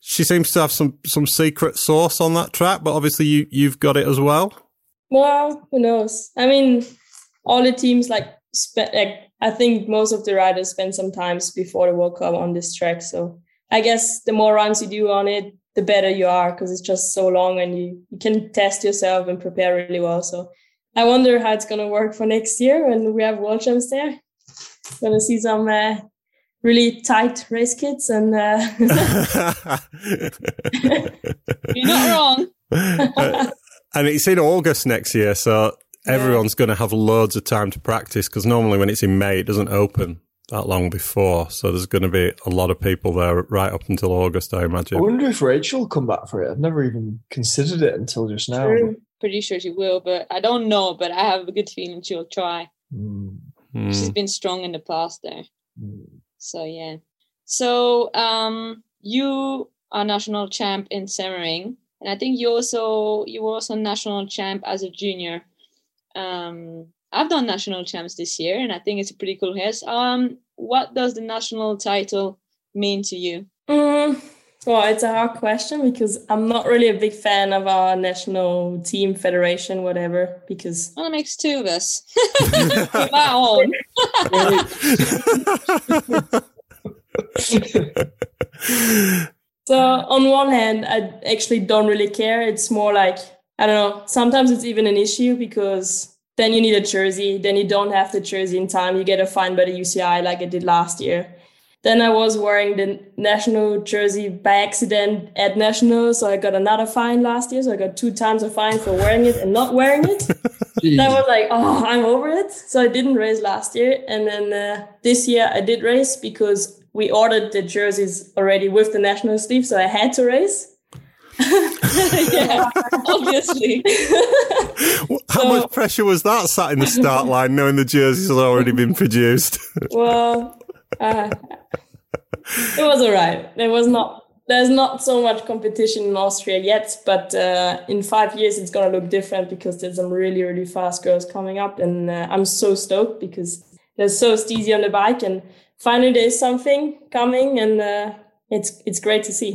She seems to have some some secret sauce on that track, but obviously you you've got it as well. Well, who knows? I mean, all the teams like spent. Like, I think most of the riders spend some times before the World Cup on this track. So I guess the more runs you do on it, the better you are because it's just so long and you you can test yourself and prepare really well. So I wonder how it's gonna work for next year when we have World Champs there. Gonna see some uh, really tight race kits and. Uh, You're not wrong. Uh, and it's in August next year, so everyone's going to have loads of time to practice because normally when it's in May, it doesn't open that long before. So there's going to be a lot of people there right up until August, I imagine. I wonder if Rachel will come back for it. I've never even considered it until just now. True. Pretty sure she will, but I don't know. But I have a good feeling she'll try. Mm. She's been strong in the past there. So yeah. So um, you are national champ in Semmering, and I think you also you were also national champ as a junior. Um, I've done national champs this year, and I think it's a pretty cool race. Um, what does the national title mean to you? Mm, well, it's a hard question because I'm not really a big fan of our national team federation, whatever. Because well, it makes two of us. With own. So on one hand, I actually don't really care. It's more like I don't know. Sometimes it's even an issue because then you need a jersey. Then you don't have the jersey in time. You get a fine by the UCI like I did last year. Then I was wearing the national jersey by accident at national, so I got another fine last year. So I got two times a fine for wearing it and not wearing it. I was like, oh, I'm over it. So I didn't race last year. And then uh, this year I did race because we ordered the jerseys already with the national sleeve. So I had to race. yeah, obviously. How much pressure was that sat in the start line knowing the jerseys had already been produced? Well, uh, it was all right. There was not. There's not so much competition in Austria yet, but uh, in five years it's gonna look different because there's some really, really fast girls coming up, and uh, I'm so stoked because they're so steezy on the bike, and finally there's something coming, and uh, it's it's great to see.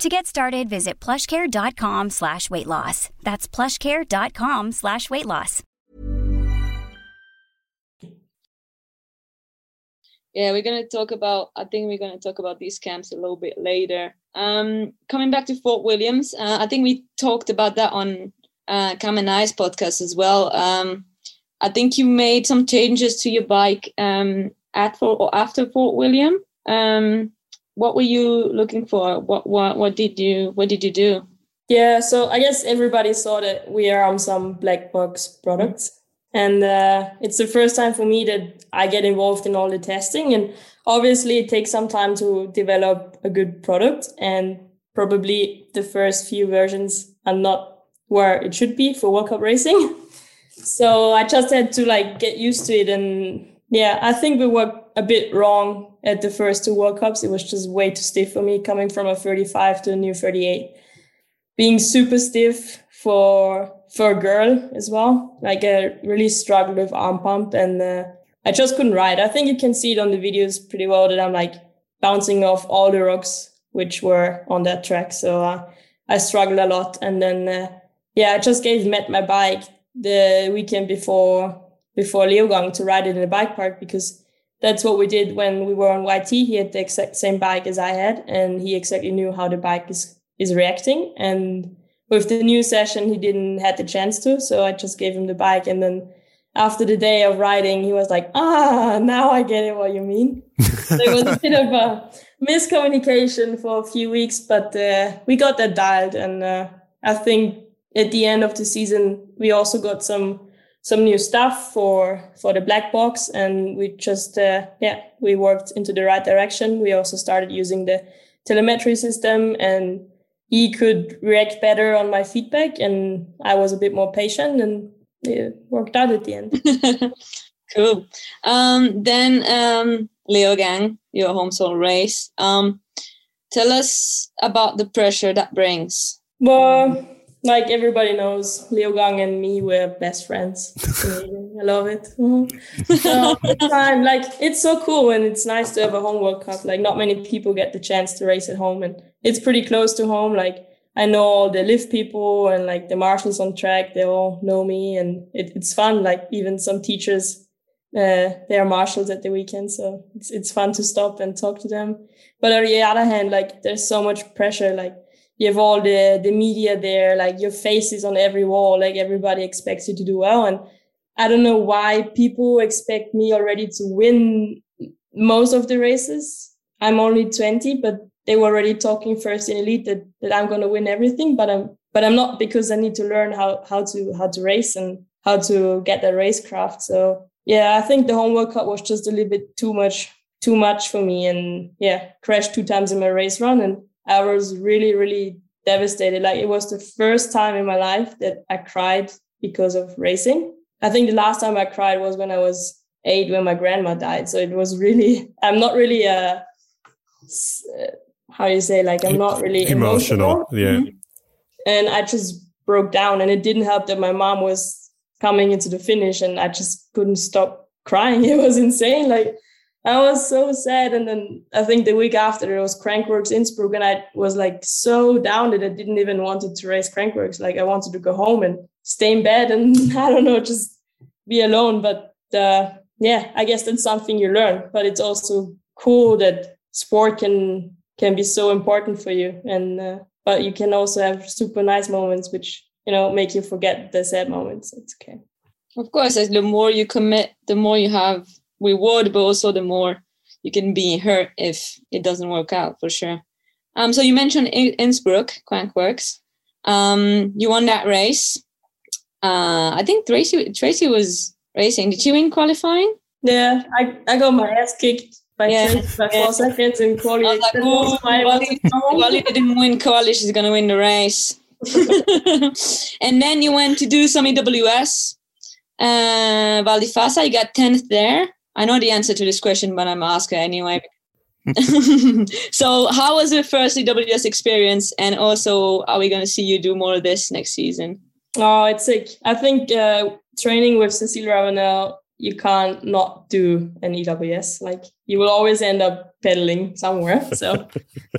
To get started, visit plushcare.com slash weight loss. That's plushcare.com slash weight loss. Yeah, we're gonna talk about. I think we're gonna talk about these camps a little bit later. Um, coming back to Fort Williams, uh, I think we talked about that on uh, and I's podcast as well. Um, I think you made some changes to your bike um, at Fort or after Fort William. Um, what were you looking for? What what what did you what did you do? Yeah, so I guess everybody saw that we are on some black box products. And uh, it's the first time for me that I get involved in all the testing. And obviously, it takes some time to develop a good product. And probably the first few versions are not where it should be for World Cup racing. so I just had to like get used to it. And yeah, I think we were a bit wrong at the first two World Cups. It was just way too stiff for me coming from a 35 to a new 38. Being super stiff for for a girl as well. Like I really struggled with arm pump and uh, I just couldn't ride. I think you can see it on the videos pretty well that I'm like bouncing off all the rocks which were on that track. So uh, I struggled a lot. And then uh, yeah, I just gave Matt my bike the weekend before before Leogang to ride it in the bike park because that's what we did when we were on YT. He had the exact same bike as I had, and he exactly knew how the bike is is reacting. And with the new session, he didn't had the chance to, so I just gave him the bike. And then after the day of riding, he was like, "Ah, now I get it. What you mean?" so it was a bit of a miscommunication for a few weeks, but uh, we got that dialed, and uh, I think at the end of the season, we also got some some new stuff for for the black box, and we just uh, yeah we worked into the right direction. We also started using the telemetry system and he could react better on my feedback and I was a bit more patient and it worked out at the end. cool. Um, then um, Leogang, your home soil race. Um, tell us about the pressure that brings. Well, like everybody knows, Leogang and me were best friends. I love it. Mm-hmm. so it's. Like it's so cool and it's nice to have a home World Cup. Like not many people get the chance to race at home and it's pretty close to home. Like I know all the lift people and like the marshals on track, they all know me and it, it's fun. Like even some teachers, uh, they are marshals at the weekend. So it's, it's fun to stop and talk to them. But on the other hand, like there's so much pressure. Like you have all the, the media there, like your face is on every wall. Like everybody expects you to do well. And I don't know why people expect me already to win most of the races. I'm only 20, but they were already talking first in elite that, that I'm going to win everything, but I'm but I'm not because I need to learn how how to how to race and how to get that racecraft. So yeah, I think the home World Cup was just a little bit too much too much for me, and yeah, crashed two times in my race run, and I was really really devastated. Like it was the first time in my life that I cried because of racing. I think the last time I cried was when I was eight when my grandma died. So it was really I'm not really a how you say like I'm not really emotional. emotional. Yeah. Mm-hmm. And I just broke down and it didn't help that my mom was coming into the finish and I just couldn't stop crying. It was insane. Like I was so sad. And then I think the week after there was Crankworx Innsbruck and I was like so down that I didn't even wanted to race Crankworx. Like I wanted to go home and stay in bed and I don't know, just be alone. But uh, yeah, I guess that's something you learn. But it's also cool that sport can can be so important for you and uh, but you can also have super nice moments which you know make you forget the sad moments it's okay of course the more you commit the more you have reward but also the more you can be hurt if it doesn't work out for sure um so you mentioned innsbruck Crankworx um you won that race uh i think tracy tracy was racing did you win qualifying yeah i i got my ass kicked by, yeah. by four yeah. seconds in quali. I was like, oh, Vali, didn't win quali. She's going to win the race. and then you went to do some EWS. Uh, Val di Fassa, you got 10th there. I know the answer to this question, but I'm asking anyway. so, how was your first EWS experience? And also, are we going to see you do more of this next season? Oh, it's sick. I think uh, training with Cecile Ravanel, you can't not do an EWS. Like you will always end up pedaling somewhere. So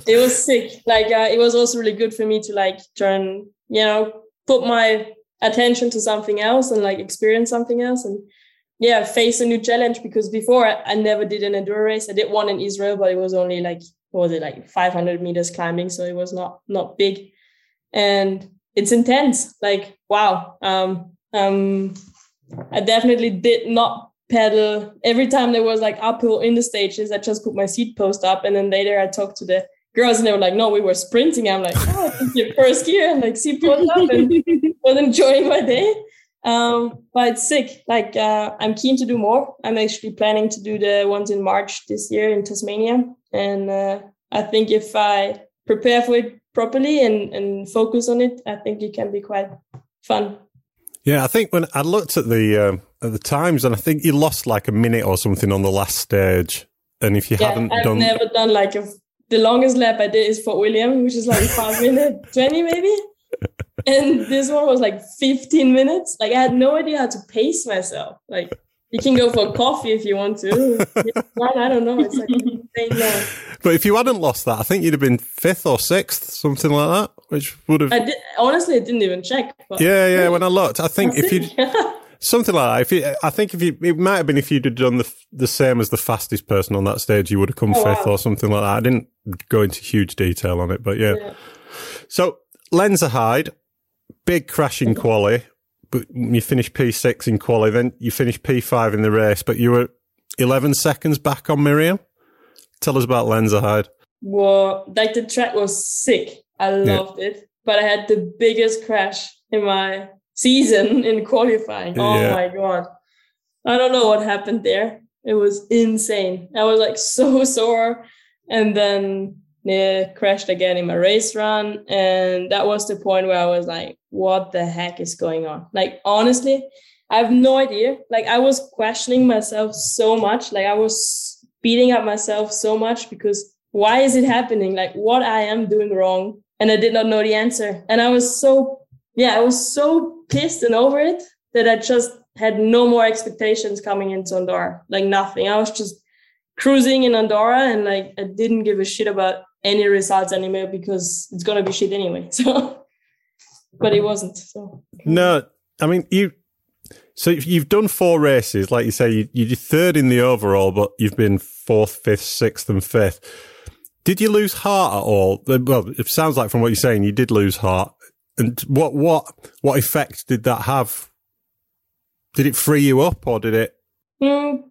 it was sick. Like uh, it was also really good for me to like turn, you know, put my attention to something else and like experience something else and yeah, face a new challenge because before I, never did an enduro race. I did one in Israel, but it was only like what was it like 500 meters climbing, so it was not not big, and it's intense. Like wow, um, um, I definitely did not pedal every time there was like uphill in the stages. I just put my seat post up, and then later I talked to the girls, and they were like, "No, we were sprinting." I'm like, "Oh, it's your first gear," like seat post up, and was enjoying my day. Um, but it's sick. Like uh, I'm keen to do more. I'm actually planning to do the ones in March this year in Tasmania, and uh, I think if I prepare for it properly and and focus on it, I think it can be quite fun. Yeah, I think when I looked at the uh, at the times, and I think you lost like a minute or something on the last stage. And if you yeah, done I've done, never done like a. The longest lap I did is Fort William, which is like five minutes, twenty maybe and this one was like 15 minutes. Like I had no idea how to pace myself. Like you can go for coffee if you want to. I don't know. It's like insane but if you hadn't lost that, I think you'd have been fifth or sixth, something like that, which would have. I did honestly. I didn't even check. Yeah, yeah. When I looked, I think if you something like that, if you, I think if you, it might have been if you'd have done the the same as the fastest person on that stage, you would have come Oh, fifth wow. or something like that. I didn't go into huge detail on it, but yeah. So Lenzerheide, big crash in quali, but you finished P six in quali, then you finished P five in the race, but you were eleven seconds back on Myriam. Tell us about Lenzerheide. well, like the track was sick. I Yeah. loved it, but I had the biggest crash in my season in qualifying. Oh Yeah. my god! I don't know what happened there. It was insane. I was like so sore, and then yeah, crashed again in my race run, and that was the point where I was like, "What the heck is going on?" Like honestly, I have no idea. Like I was questioning myself so much. Like I was beating up myself so much because why is it happening? Like what I am doing wrong, and I did not know the answer. And I was so yeah, I was so pissed and over it that I just had no more expectations coming into Andorra. Like nothing. I was just cruising in Andorra and like I didn't give a shit about any results anymore because it's gonna be shit anyway. So but it wasn't. So No, I mean you. So you've done four races, like you say, you, you're third in the overall, but you've been fourth, fifth, sixth, and fifth. Did you lose heart at all? Well, it sounds like from what you're saying, you did lose heart. And what what what effect did that have? Did it free you up, or did it? Mm,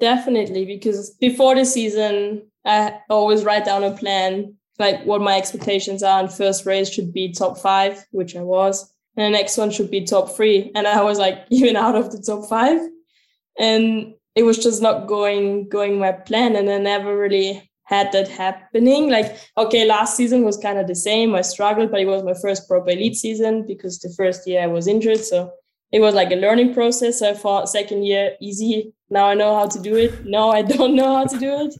definitely, because before the season, I always write down a plan, like what my expectations are. And first race should be top five, which I was. And the next one should be top three. And I was like even out of the top five. And it was just not going going my plan. And I never really had that happening. Like, okay, last season was kind of the same. I struggled, but it was my first proper elite season because the first year I was injured. So it was like a learning process. So I thought second year easy. Now I know how to do it. No, I don't know how to do it.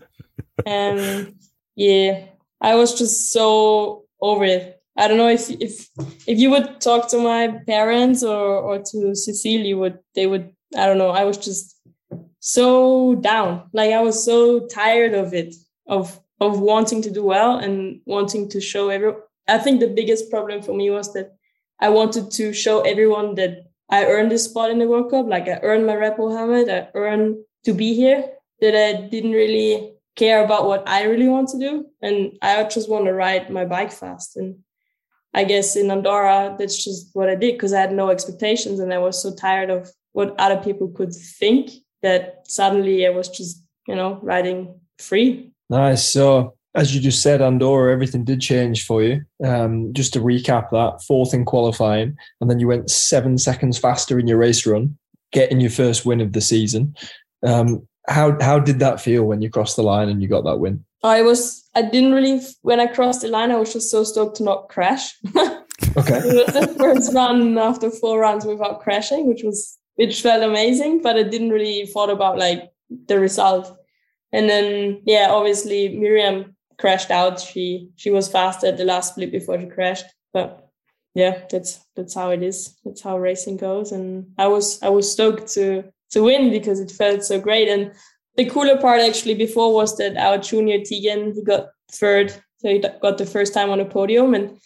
And yeah, I was just so over it. I don't know if if if you would talk to my parents or or to Cecile, you would they would I don't know. I was just so down. Like I was so tired of it, of of wanting to do well and wanting to show everyone. I think the biggest problem for me was that I wanted to show everyone that I earned this spot in the World Cup. Like I earned my Bull helmet. I earned to be here. That I didn't really care about what I really want to do, and I just want to ride my bike fast. And I guess in Andorra, that's just what I did because I had no expectations, and I was so tired of what other people could think that suddenly I was just, you know, riding free. Nice. So, as you just said, Andorra, everything did change for you. Um, just to recap that, fourth in qualifying, and then you went seven seconds faster in your race run, getting your first win of the season. Um, how how did that feel when you crossed the line and you got that win? I was, I didn't really, when I crossed the line, I was just so stoked to not crash. Okay. it was the first run after four runs without crashing, which was, which felt amazing, but I didn't really thought about like the result. And then, yeah, obviously Myriam crashed out. She, she was faster at the last split before she crashed, but yeah, that's that's how it is. That's how racing goes. And I was I was stoked to to win because it felt so great. And the cooler part actually before was that our junior Tegan he got third, so he got the first time on a podium, and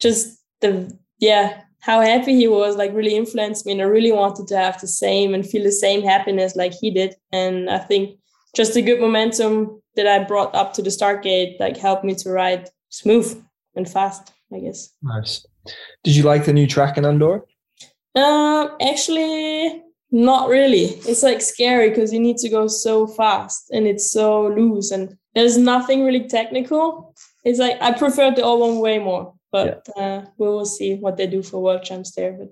just the yeah how happy he was like really influenced me and i really wanted to have the same and feel the same happiness like he did and i think just the good momentum that i brought up to the start gate like helped me to ride smooth and fast i guess Nice. Did you like the new track in Andorra? um actually not really it's like scary because you need to go so fast and it's so loose and there's nothing really technical it's like i prefer the all one way more but uh, we will see what they do for world champs there. But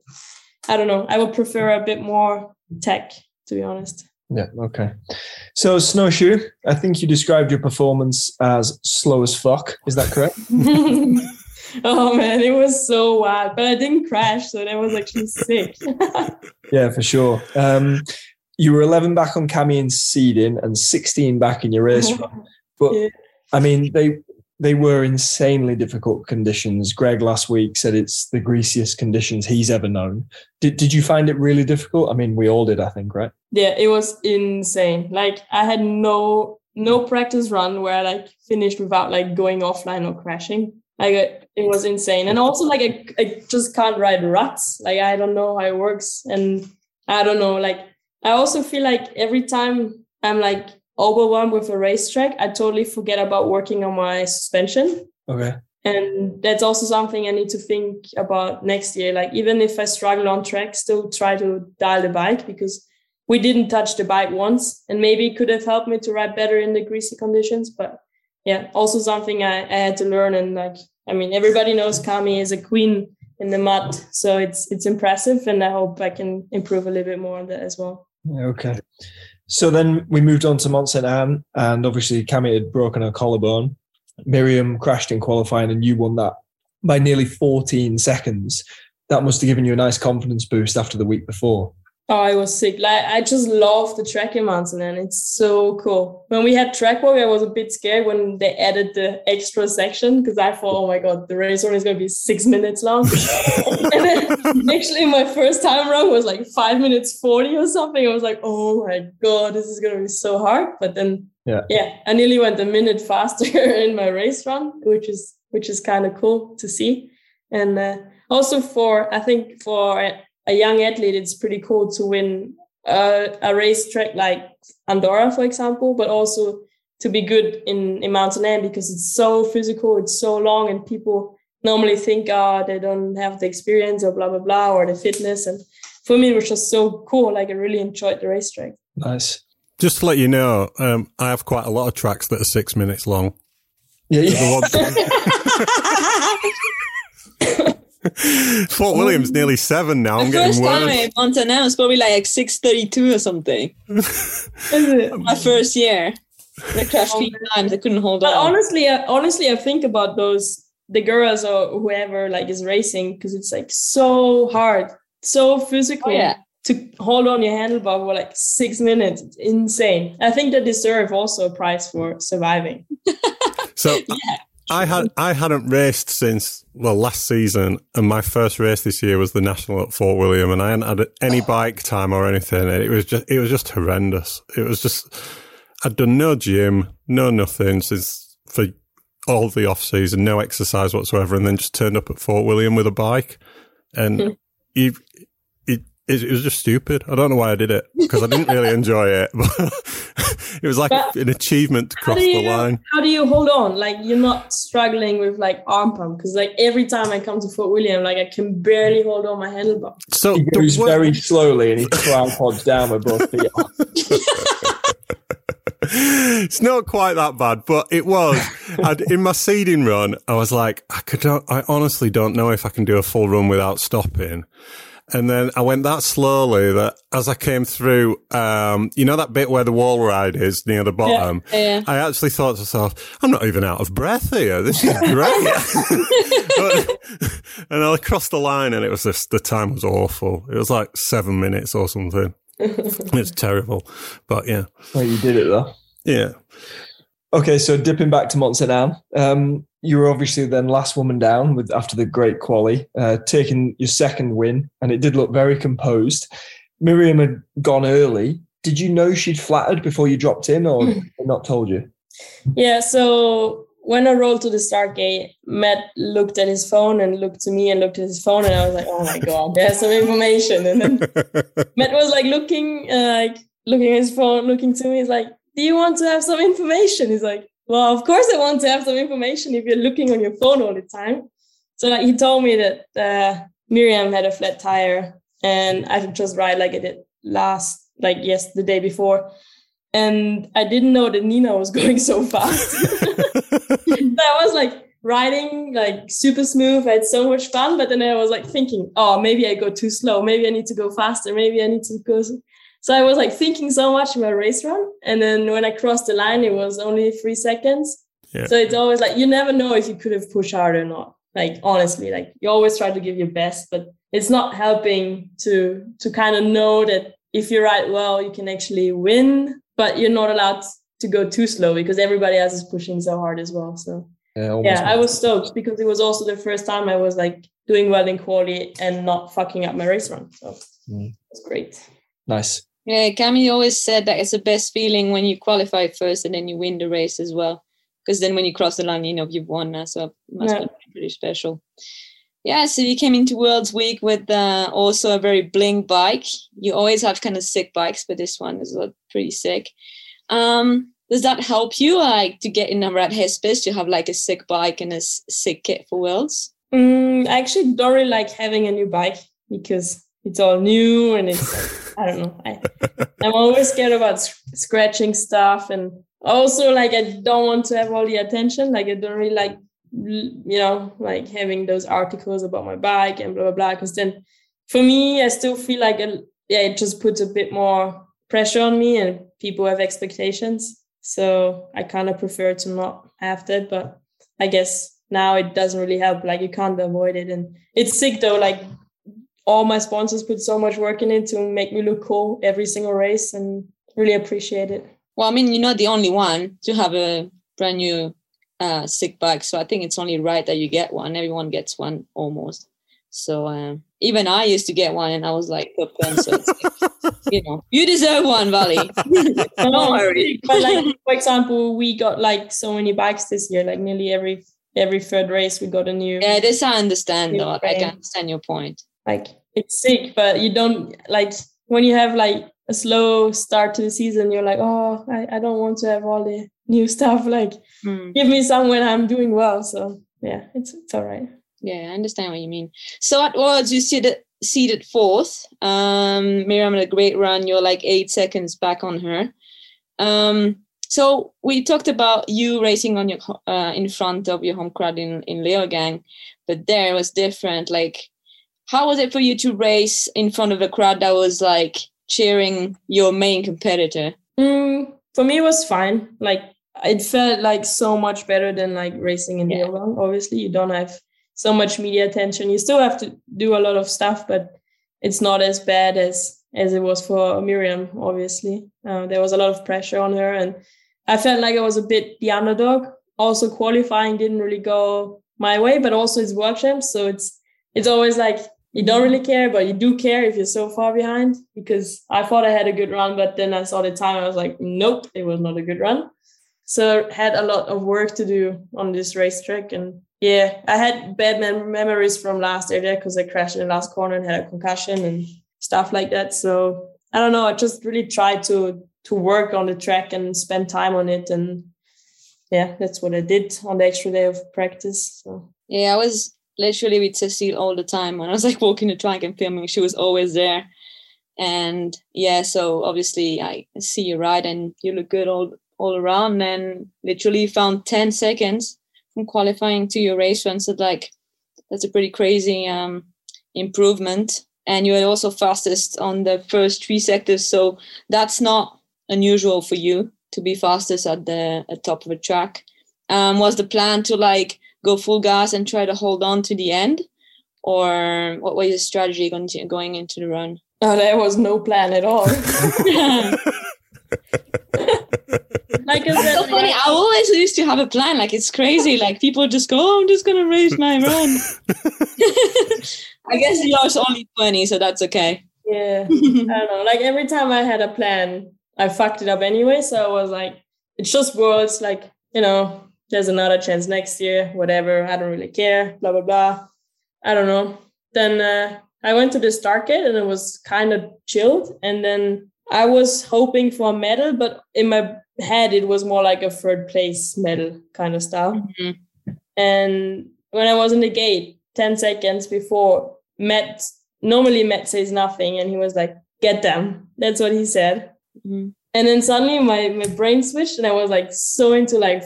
I don't know. I would prefer a bit more tech, to be honest. Yeah. Okay. So snowshoe, I think you described your performance as slow as fuck. Is that correct? oh man, it was so wild, but I didn't crash, so that was actually sick. yeah, for sure. Um, you were 11 back on Cami and seeding and 16 back in your race run. But Yeah. I mean, they they were insanely difficult conditions. Greg last week said it's the greasiest conditions he's ever known. Did did you find it really difficult? I mean, we all did, I think, right? yeah, it was insane. Like I had no no practice run where I like finished without like going offline or crashing. Like it, was insane. And also like I, I just can't ride ruts. Like I don't know how it works. And I don't know. Like I also feel like every time I'm like overwhelmed with a racetrack, I totally forget about working on my suspension. Okay. And that's also something I need to think about next year. Like even if I struggle on track, still try to dial the bike because we didn't touch the bike once and maybe it could have helped me to ride better in the greasy conditions. But yeah, also something I, I had to learn. And like, I mean, everybody knows Cami is a queen in the mud. So it's it's impressive and I hope I can improve a little bit more on that as well. Okay. So then we moved on to Mont-Sainte-Anne, and obviously Cami had broken her collarbone. Myriam crashed in qualifying, and you won that by nearly 14 seconds. That must have given you a nice confidence boost after the week before. Oh, I was sick. Like I just love the track in Mountain and it's so cool. When we had track walk, I was a bit scared when they added the extra section because I thought, oh my god, the race run is gonna be six minutes long. and then actually my first time run was like five minutes forty or something. I was like, oh my god, this is gonna be so hard. But then Yeah. yeah, I nearly went a minute faster in my race run, which is which is kind of cool to see. And uh, also for I think for a, a young athlete, it's pretty cool to win uh, a racetrack like Andorra, for example, but also to be good in in Mont-Sainte-Anne because it's so physical, it's so long, and people normally think, oh, they don't have the experience or blah blah blah or the fitness. And for me, it was just so cool. Like I really enjoyed the racetrack. Nice. Just to let you know, um, I have quite a lot of tracks that are six minutes long. Yeah, Fort William's nearly seven now. I'm The first getting time worse. I Montana was probably like six thirty two or something. My um, first year, I crashed three times. I couldn't hold But on. honestly, I, honestly, I think about those the girls or whoever like is racing because it's like so hard, so physical Oh, yeah. to hold on your handlebar for like six minutes. It's insane. I think they deserve also a prize for surviving. So I had I hadn't raced since well last season, and my first race this year was the national at Fort William, and I hadn't had any oh. bike time or anything. And it was just it was just horrendous. It was just I'd done no gym, no nothing since for all the off season, no exercise whatsoever, and then just turned up at Fort William with a bike, and hmm. you. It, it, it was just stupid. I don't know why I did it because I didn't really enjoy it. But it was like But an achievement to cross do the line. how do you hold on? Like you're not struggling with like arm pump because like every time I come to Fort William, like I can barely hold on my handlebar. So he goes very slowly and he tripods down with both feet. it's not quite that bad, but it was. I'd, in my seeding run, I was like, I could, don't- I honestly don't know if I can do a full run without stopping. And then I went that slowly that as I came through, um, you know that bit where the wall ride is near the bottom. Yeah. I actually thought to myself, I'm not even out of breath here. This is great. But- and I crossed the line and it was just, the time was awful. It was like seven minutes or something. It's terrible. But yeah. Well, you did it though. Yeah. Okay, so dipping back to Mont-Sainte-Anne, um, you were obviously then last woman down with after the great quali, uh, taking your second win, and it did look very composed. Myriam had gone early. Did you know she'd flattered before you dropped in, or not told you? Yeah, so when I rolled to the start gate, Matt looked at his phone and looked to me and looked at his phone, and I was like, "Oh my god, there's some information." And then Matt was like looking, uh, like looking at his phone, looking to me. He's like, "Do you want to have some information?" He's like, "Well, of course I want to have some information if you're looking on your phone all the time." So like he told me that uh, Myriam had a flat tire, and I could just ride like I did last, like yes, the day before and I didn't know that Nina was going so fast. I was like riding like super smooth. I had so much fun, but then I was like thinking, oh, maybe I go too slow. Maybe I need to go faster. Maybe I need to go. So I was like thinking so much in my race run, and then when I crossed the line, it was only three seconds. Yeah. So it's always like you never know if you could have pushed hard or not. Like honestly, like you always try to give your best, but it's not helping to to kind of know that if you ride well, you can actually win but you're not allowed to go too slow because everybody else is pushing so hard as well. So yeah, yeah I was stoked because it was also the first time I was like doing well in quality and not fucking up my race run. So mm. it's great. Nice. Yeah, Cami always said that it's the best feeling when you qualify first and then you win the race as well. Because then when you cross the line, you know you've won now. So it must yeah. be pretty special. Yeah, so you came into Worlds Week with uh, also a very bling bike. You always have kind of sick bikes, but this one is pretty sick. Um, does that help you, like, to get in a red headspace to have like a sick bike and a sick kit for Worlds? Mm, I actually don't really like having a new bike because it's all new and it's I don't know. I, I'm always scared about scratching stuff and also like I don't want to have all the attention. Like I don't really like you know, like having those articles about my bike and blah blah blah. Because then, for me, I still feel like a, yeah, it just puts a bit more pressure on me, and people have expectations. So I kind of prefer to not have that. But I guess now it doesn't really help. Like you can't avoid it, and it's sick though. Like all my sponsors put so much work in it to make me look cool every single race, and really appreciate it. Well, I mean, you're not the only one to have a brand new uh, sick bike. So I think it's only right that you get one. Everyone gets one almost. So um, even I used to get one, and I was like, so you know, you deserve one, Vali. Don't worry. But like, for example, we got like so many bikes this year. Like nearly every every third race, we got a new. Yeah, this I understand. Though I can understand your point. Like it's sick, but you don't like when you have like a slow start to the season. You're like, oh, I, I don't want to have all the new stuff. Like, mm. give me some when I'm doing well. So yeah, it's it's all right. Yeah, I understand what you mean. So at Worlds, you seated seated fourth. Um, Myriam had a great run. You're like eight seconds back on her. Um, so we talked about you racing on your uh, in front of your home crowd in in Leogang, but there was different. Like, how was it for you to race in front of a crowd that was like cheering your main competitor? Mm, for me, it was fine. Like it felt like so much better than like racing in yeah. Leogang. Obviously, you don't have so much media attention. You still have to do a lot of stuff, but it's not as bad as as it was for Myriam. Obviously, uh, there was a lot of pressure on her, and I felt like I was a bit the underdog. Also, qualifying didn't really go my way, but also it's world champs, so it's it's always like you don't really care, but you do care if you're so far behind. Because I thought I had a good run, but then I saw the time, I was like, nope, it was not a good run. So had a lot of work to do on this racetrack. And yeah, I had bad mem- memories from last year because I crashed in the last corner and had a concussion and stuff like that. So I don't know. I just really tried to to work on the track and spend time on it. And yeah, that's what I did on the extra day of practice. So yeah, I was literally with Cecile all the time when I was like walking the track and filming. She was always there. And yeah, so obviously I see you ride and you look good all all around and literally found 10 seconds from qualifying to your race run. So like that's a pretty crazy um, improvement. And you are also fastest on the first three sectors. So that's not unusual for you to be fastest at the at top of a track. Um, was the plan to like go full gas and try to hold on to the end? Or what was your strategy going, to, going into the run? Oh, there was no plan at all. like I It's said, so funny. I always used to have a plan. Like it's crazy. Like people just go, "Oh, I'm just gonna race my run." I guess yours only twenty, so that's okay. Yeah, I don't know. Like every time I had a plan, I fucked it up anyway. So I was like, it's just worlds. Like you know, there's another chance next year. Whatever. I don't really care. Blah blah blah. I don't know. Then uh, I went to the start gate and it was kind of chilled. And then I was hoping for a medal, but in my head it was more like a third place medal kind of style. And when I was in the gate, 10 seconds before, Matt normally Matt says nothing and he was like, get them. That's what he said. And then suddenly my, my brain switched and I was like so into like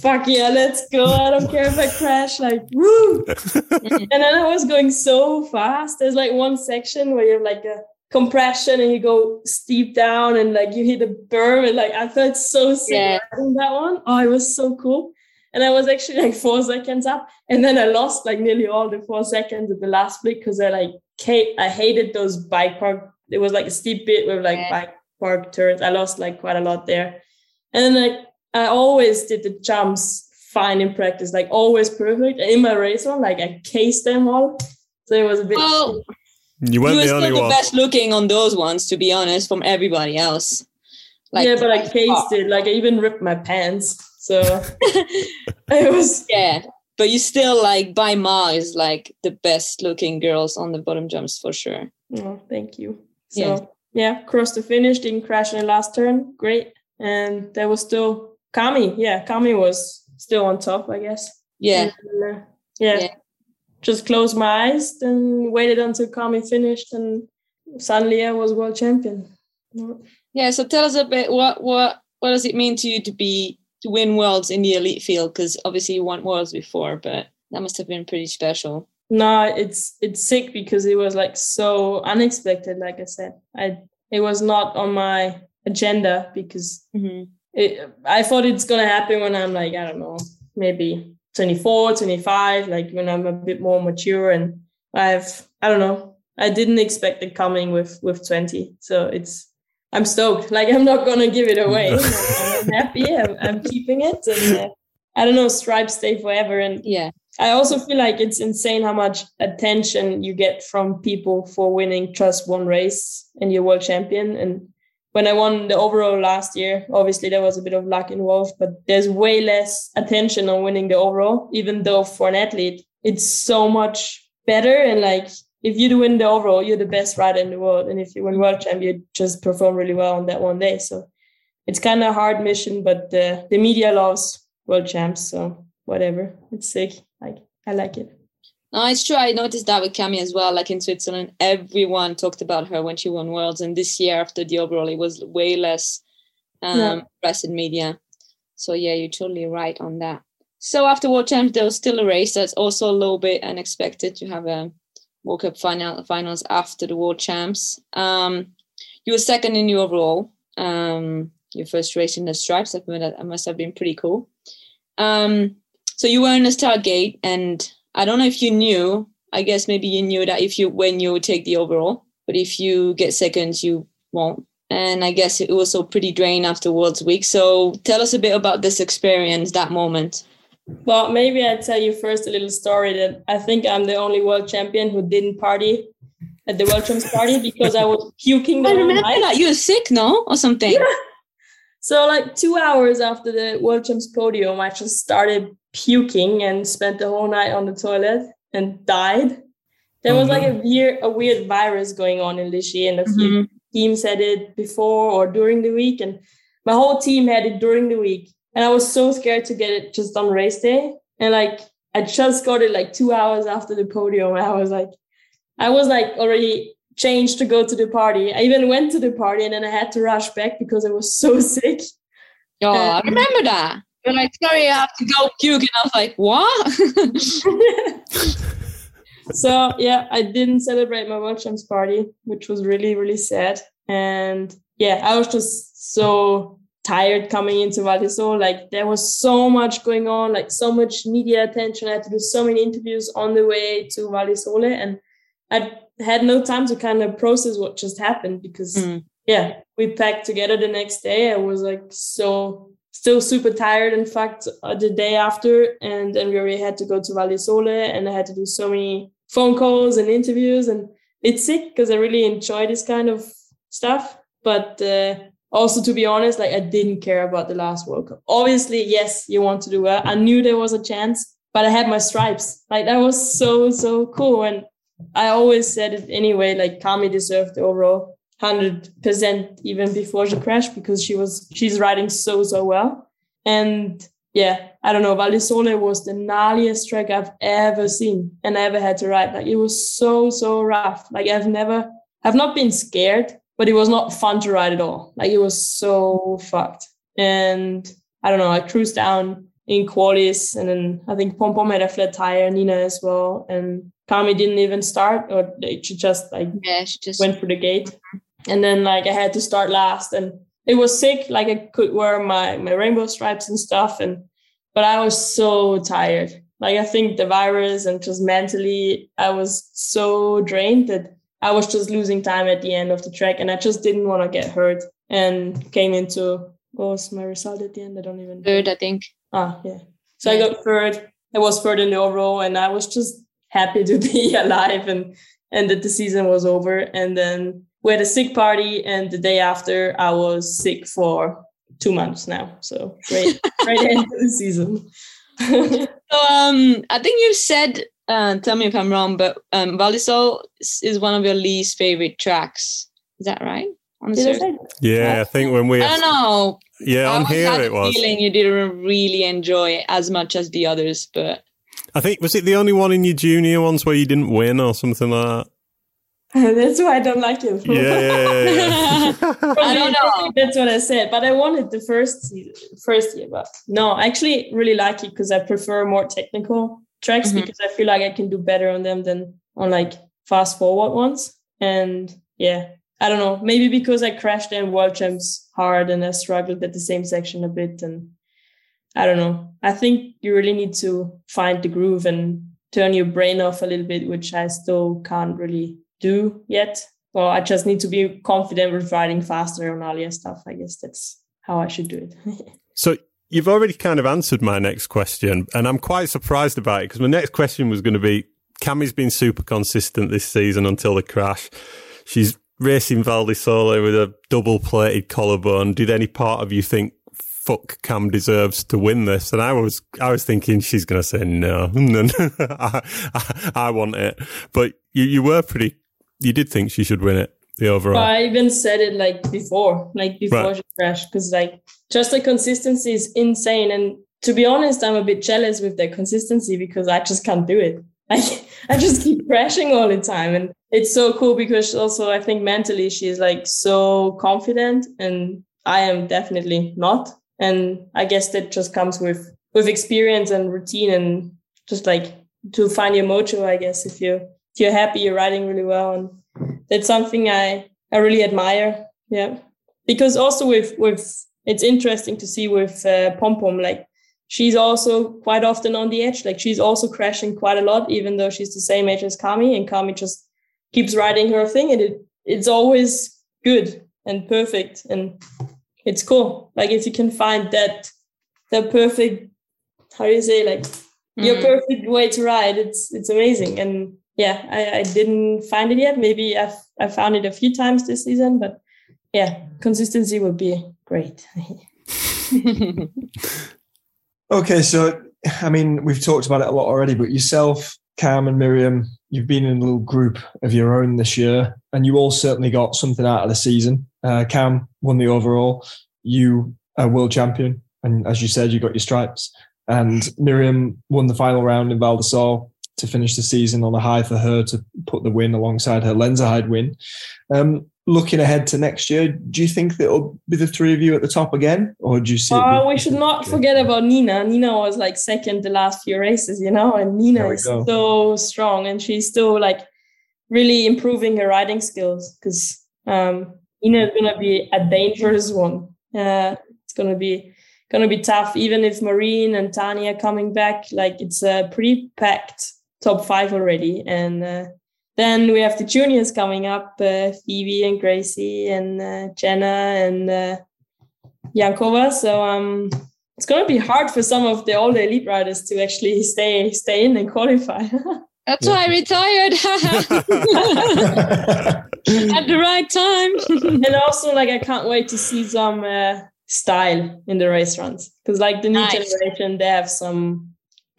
fuck yeah, let's go. I don't care if I crash, like woo. and then I was going so fast. There's like one section where you have like a compression and you go steep down and like you hit a berm and like I felt so sick Yeah. that one. Oh, it was so cool. And I was actually like four seconds up. And then I lost like nearly all the four seconds at the last flick because I like I hated those bike park. It was like a steep bit with like bike park turns. I lost like quite a lot there. And then like I always did the jumps fine in practice, like always perfect. And in my race one, like I cased them all. So it was a bit Well, You you weren't were the still only the one. best looking on those ones, to be honest, from everybody else. yeah, but I cased oh. it. Like I even ripped my pants. So it was yeah. But you still like by Mar is like the best looking girls on the bottom jumps for sure. Oh, thank you. So Yeah. yeah, crossed the finish, didn't crash in the last turn. Great. And there was still Cami. Yeah, Cami was still on top, I guess. Yeah. And, uh, yeah. Yeah. Just closed my eyes, then waited until Cami finished, and suddenly I was world champion. Yeah, so tell us a bit what what what does it mean to you to be to win worlds in the elite field? Because obviously you won worlds before, but that must have been pretty special. No, it's it's sick because it was like so unexpected. Like I said, I it was not on my agenda because it, I thought it's gonna happen when I'm like I don't know, maybe 24, 25, like when I'm a bit more mature and I've I don't know. I didn't expect it coming with with 20, so it's I'm stoked. Like I'm not gonna give it away. Like, I'm happy. I'm, I'm keeping it, and uh, I don't know. Stripes stay forever, and yeah. I also feel like it's insane how much attention you get from people for winning just one race and you're world champion. And when I won the overall last year, obviously there was a bit of luck involved, but there's way less attention on winning the overall, even though for an athlete, it's so much better. And like, if you do win the overall, you're the best rider in the world. And if you win world champ, you just perform really well on that one day. So it's kind of a hard mission, but the, the media loves world champs. So whatever. It's sick. Like, I like it. No, it's true. I noticed that with Cami as well. Like in Switzerland, everyone talked about her when she won worlds, and this year after the overall, it was way less um, Yeah. press and media. So yeah, you're totally right on that. So after World Champs, there was still a race that's also a little bit unexpected to have a World Cup final finals after the World Champs. Um, you were second in your overall. Um, your first race in the stripes. I that must have been pretty cool. Um, so you were in the start gate, and I don't know if you knew. I guess maybe you knew that if you when you take the overall, but if you get seconds, you won't. And I guess it was so pretty drained after Worlds Week. So tell us a bit about this experience, that moment. Well, maybe I tell you first a little story that I think I'm the only world champion who didn't party at the world champs party because I was puking the I whole remember night. that you were sick, no, or something. Yeah. So like two hours after the world champs podium, I just started puking and spent the whole night on the toilet and died. There was like a mm-hmm. weird a weird virus going on in Les Gets, and a few mm-hmm. teams had it before or during the week, and my whole team had it during the week. And I was so scared to get it just on race day. And like I just got it like two hours after the podium. And I was like, I was like already changed to go to the party. I even went to the party and then I had to rush back because I was so sick. Oh, I remember that. You're like, sorry, I have to go puke. And I was like, what? so yeah, I didn't celebrate my world champs party, which was really, really sad. And yeah, I was just so tired coming into Val di Like there was so much going on, like so much media attention. I had to do so many interviews on the way to Val di and I had no time to kind of process what just happened because mm. yeah, we packed together the next day. I was like so still super tired. In fact, uh, the day after, and then we already had to go to Val di Sole, and I had to do so many phone calls and interviews, and it's sick because I really enjoy this kind of stuff. But uh, also, to be honest, like I didn't care about the last World Cup. Obviously, yes, you want to do well. I knew there was a chance, but I had my stripes. Like that was so so cool, and I always said it anyway. Like Kami deserved the overall hundred percent even before she crashed because she was she's riding so so well. And yeah, I don't know. Val di Sole was the gnarliest track I've ever seen and I ever had to ride. Like it was so so rough. Like I've never, I've not been scared, but it was not fun to ride at all. Like it was so fucked. And I don't know. I cruised down in qualis, and then I think Pom Pom had a flat tire, Nina as well, and Cami didn't even start, or she just like yeah, she just went through the gate mm-hmm. And then like I had to start last and it was sick like I could wear my my rainbow stripes and stuff and but I was so tired. Like I think the virus and just mentally I was so drained that I was just losing time at the end of the track and I just didn't want to get hurt and came into what was my result at the end? I don't even third I think. Ah yeah. So yeah. I got third. I was third in the overall and I was just happy to be alive and and that the season was over and then we had a sick party, and the day after, I was sick for two months now. So great, great end to the season. so um, I think you said, uh, tell me if I'm wrong, but um, Val di Sole is one of your least favorite tracks. Is that right? Yeah, I think when we. I don't know. Yeah, on here it was. Feeling you didn't really enjoy it as much as the others, but. I think was it the only one in your junior ones where you didn't win or something like that? that's why I don't like him. Yeah, yeah, yeah, I don't know. That's what I said. But I wanted the first first year. But no, I actually really like it because I prefer more technical tracks mm-hmm. because I feel like I can do better on them than on like fast forward ones. And yeah, I don't know. Maybe because I crashed in world champs hard and I struggled at the same section a bit. And I don't know. I think you really need to find the groove and turn your brain off a little bit, which I still can't really do yet. Well, I just need to be confident with riding faster on Alia stuff. I guess that's how I should do it. so you've already kind of answered my next question, and I'm quite surprised about it because my next question was going to be Cami's been super consistent this season until the crash. She's racing Val di with a double plated collarbone. Did any part of you think fuck Cam deserves to win this. And I was, I was thinking she's going to say no. I, I, I, want it. But you, you were pretty you did think she should win it, the overall. I even said it like before, like before right. she crashed, because like just the consistency is insane. And to be honest, I'm a bit jealous with the consistency because I just can't do it. Like I just keep crashing all the time. And it's so cool because also I think mentally she's like so confident and I am definitely not. And I guess that just comes with with experience and routine and just like to find your mojo, I guess, if you you're happy, you're riding really well, and that's something I I really admire. Yeah, because also with with it's interesting to see with uh, Pom Pom like she's also quite often on the edge. Like she's also crashing quite a lot, even though she's the same age as Cami, and Cami just keeps riding her thing, and it it's always good and perfect, and it's cool. Like if you can find that the perfect, how do you say, like mm-hmm. your perfect way to ride, it's it's amazing, and yeah, I, I didn't find it yet. Maybe I've I found it a few times this season, but yeah, consistency would be great. okay, so I mean, we've talked about it a lot already, but yourself, Cam, and Myriam, you've been in a little group of your own this year, and you all certainly got something out of the season. Uh, Cam won the overall. You are world champion, and as you said, you got your stripes. And Myriam won the final round in Val di Sole to finish the season on a high for her to put the win alongside her Lenzerheide win. Um, looking ahead to next year, do you think that it'll be the three of you at the top again, or do you see? Oh, we should not forget about Nina. Nina was like second the last few races, you know, and Nina is go. so strong, and she's still like really improving her riding skills because um, Nina is gonna be a dangerous one. Uh, it's gonna be gonna be tough, even if Marine and Tahnée coming back. Like it's a pretty packed top five already, and uh, then we have the juniors coming up, uh, Phoebe and Gracie and uh, Jenna and uh, Yankova. So um, it's going to be hard for some of the all the elite riders to actually stay stay in and qualify. That's why I retired at the right time. and also, like, I can't wait to see some uh, style in the race runs because, like, the new Nice. generation, they have some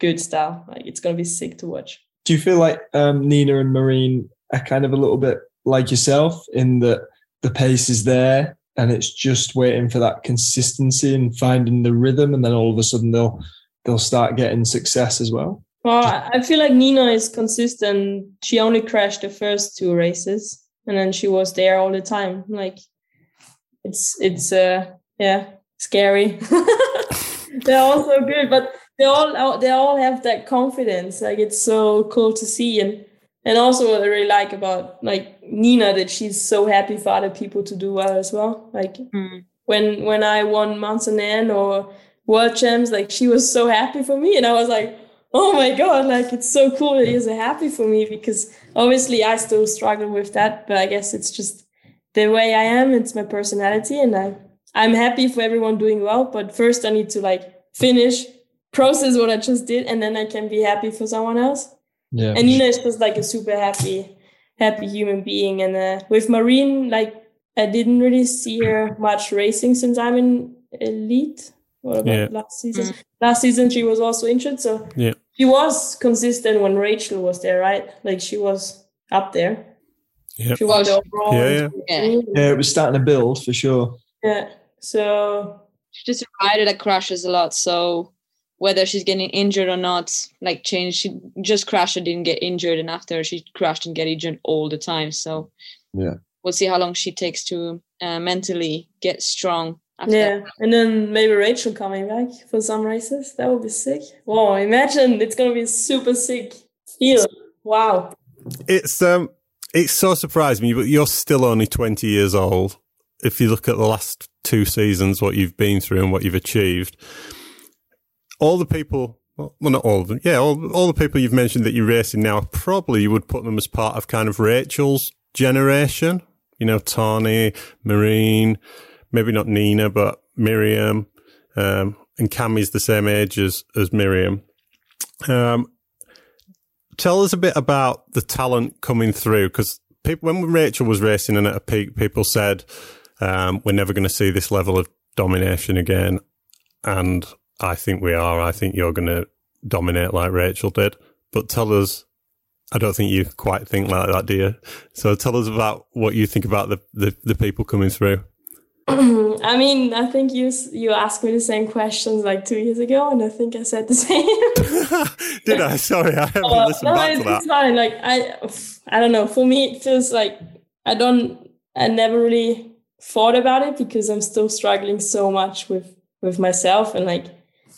good style. Like, it's going to be sick to watch. Do you feel like um, Nina and Marine are kind of a little bit like yourself in that the pace is there and it's just waiting for that consistency and finding the rhythm, and then all of a sudden they'll they'll start getting success as well? Well, I I feel like Nina is consistent. She only crashed the first two races, and then she was there all the time. Like, it's it's uh yeah scary. They're also good, but they all they all have that confidence. Like it's so cool to see, and and also what I really like about like Nina that she's so happy for other people to do well as well. Like hmm. when when I won Mont-Sainte-Anne or World Champs, like she was so happy for me, and I was like, oh my god, like it's so cool that you're so happy for me because obviously I still struggle with that, but I guess it's just the way I am. It's my personality, and I I'm happy for everyone doing well. But first, I need to like finish, process what I just did, and then I can be happy for someone else. Yeah. And Nina is just like a super happy, happy human being. And uh, with Marine, like I didn't really see her much racing since I'm in elite. What about Yeah. last season? Last season she was also injured, so Yeah. she was consistent when Rachel was there, right? Like she was up there. Yeah. She won the overall. Yeah, yeah. Yeah, it was starting to build for sure. Yeah. So She's just a rider that crashes a lot. So whether she's getting injured or not, like change, she just crashed and didn't get injured, and after she crashed and get injured all the time. So Yeah. we'll see how long she takes to uh, mentally get strong. After yeah, and then maybe Rachel coming back for some races. That would be sick. Wow, imagine it's gonna be super sick. Feel wow. It's um, it's so surprised me, but you're still only 20 years old. If you look at the last two seasons, what you've been through and what you've achieved, all the people, well, not all of them, yeah, all, all the people you've mentioned that you're racing now, probably you would put them as part of kind of Rachel's generation. You know, Tahnée, Marine, maybe not Nina, but Myriam, um, and Cami's the same age as, as Myriam. Um, tell us a bit about the talent coming through because when Rachel was racing and at a peak, people said, um, we're never going to see this level of domination again. And I think we are. I think you're going to dominate like Rachel did. But tell us, I don't think you quite think like that, do you? So tell us about what you think about the, the, the people coming through. I mean, I think you you asked me the same questions like two years ago, and I think I said the same. Did I? Sorry, I haven't listened no, back to that. it's fine. Like I, I don't know. For me, it feels like I don't. I never really thought about it because I'm still struggling so much with with myself and like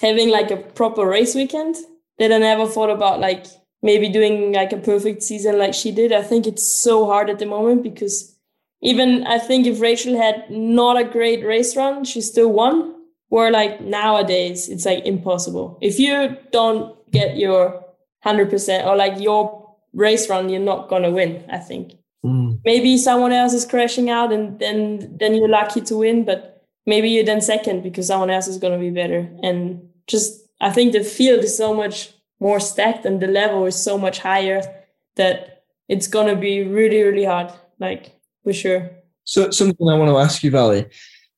having like a proper race weekend that I never thought about like maybe doing like a perfect season like she did. I think it's so hard at the moment because even I think if Rachel had not a great race run, she still won. Where like nowadays it's like impossible. If you don't get your hundred percent or like your race run, you're not gonna win. I think hmm. maybe someone else is crashing out, and then then you're lucky to win. But maybe you're then second because someone else is gonna be better. And just I think the field is so much more stacked, and the level is so much higher that it's gonna be really really hard. Like for sure. So something I want to ask you, Vali.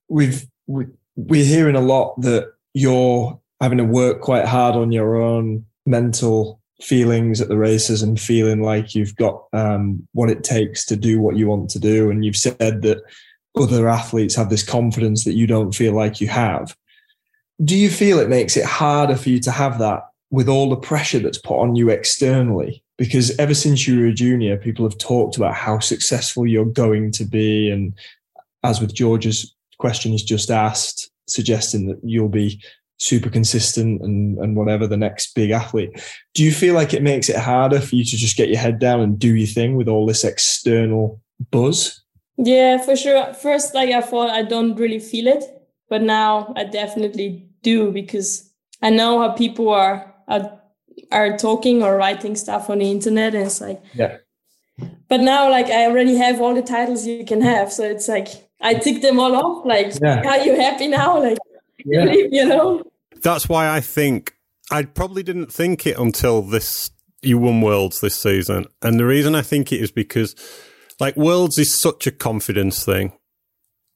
We've we, we're hearing a lot that you're having to work quite hard on your own mental feelings at the races and feeling like you've got um, what it takes to do what you want to do. And you've said that other athletes have this confidence that you don't feel like you have. Do you feel it makes it harder for you to have that with all the pressure that's put on you externally? Because ever since you were a junior, people have talked about how successful you're going to be. And as with George's question he's just asked, suggesting that you'll be super consistent and, and whatever the next big athlete. Do you feel like it makes it harder for you to just get your head down and do your thing with all this external buzz? Yeah, for sure. First, like I thought, I don't really feel it, but now I definitely do because I know how people are are, are talking or writing stuff on the internet, and it's like Yeah. but now like I already have all the titles you can have, so it's like I tick them all off. Like, Yeah. are you happy now? Like, Yeah. you know. That's why I think I probably didn't think it until this you won Worlds this season, and the reason I think it is because like Worlds is such a confidence thing.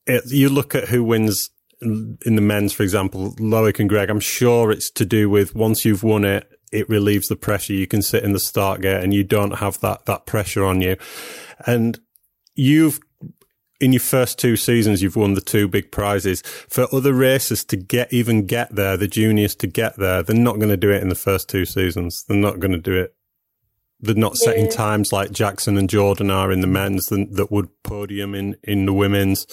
It, you look at who wins in the men's, for example, Loic and Greg. I'm sure it's to do with once you've won it, it relieves the pressure. You can sit in the start gate and you don't have that that pressure on you, and you've in your first two seasons, you've won the two big prizes. For other racers to get even get there, the juniors to get there, they're not going to do it in the first two seasons. They're not going to do it. They're not setting times like Jackson and Jordan are in the men's that, that would podium in, in the women's.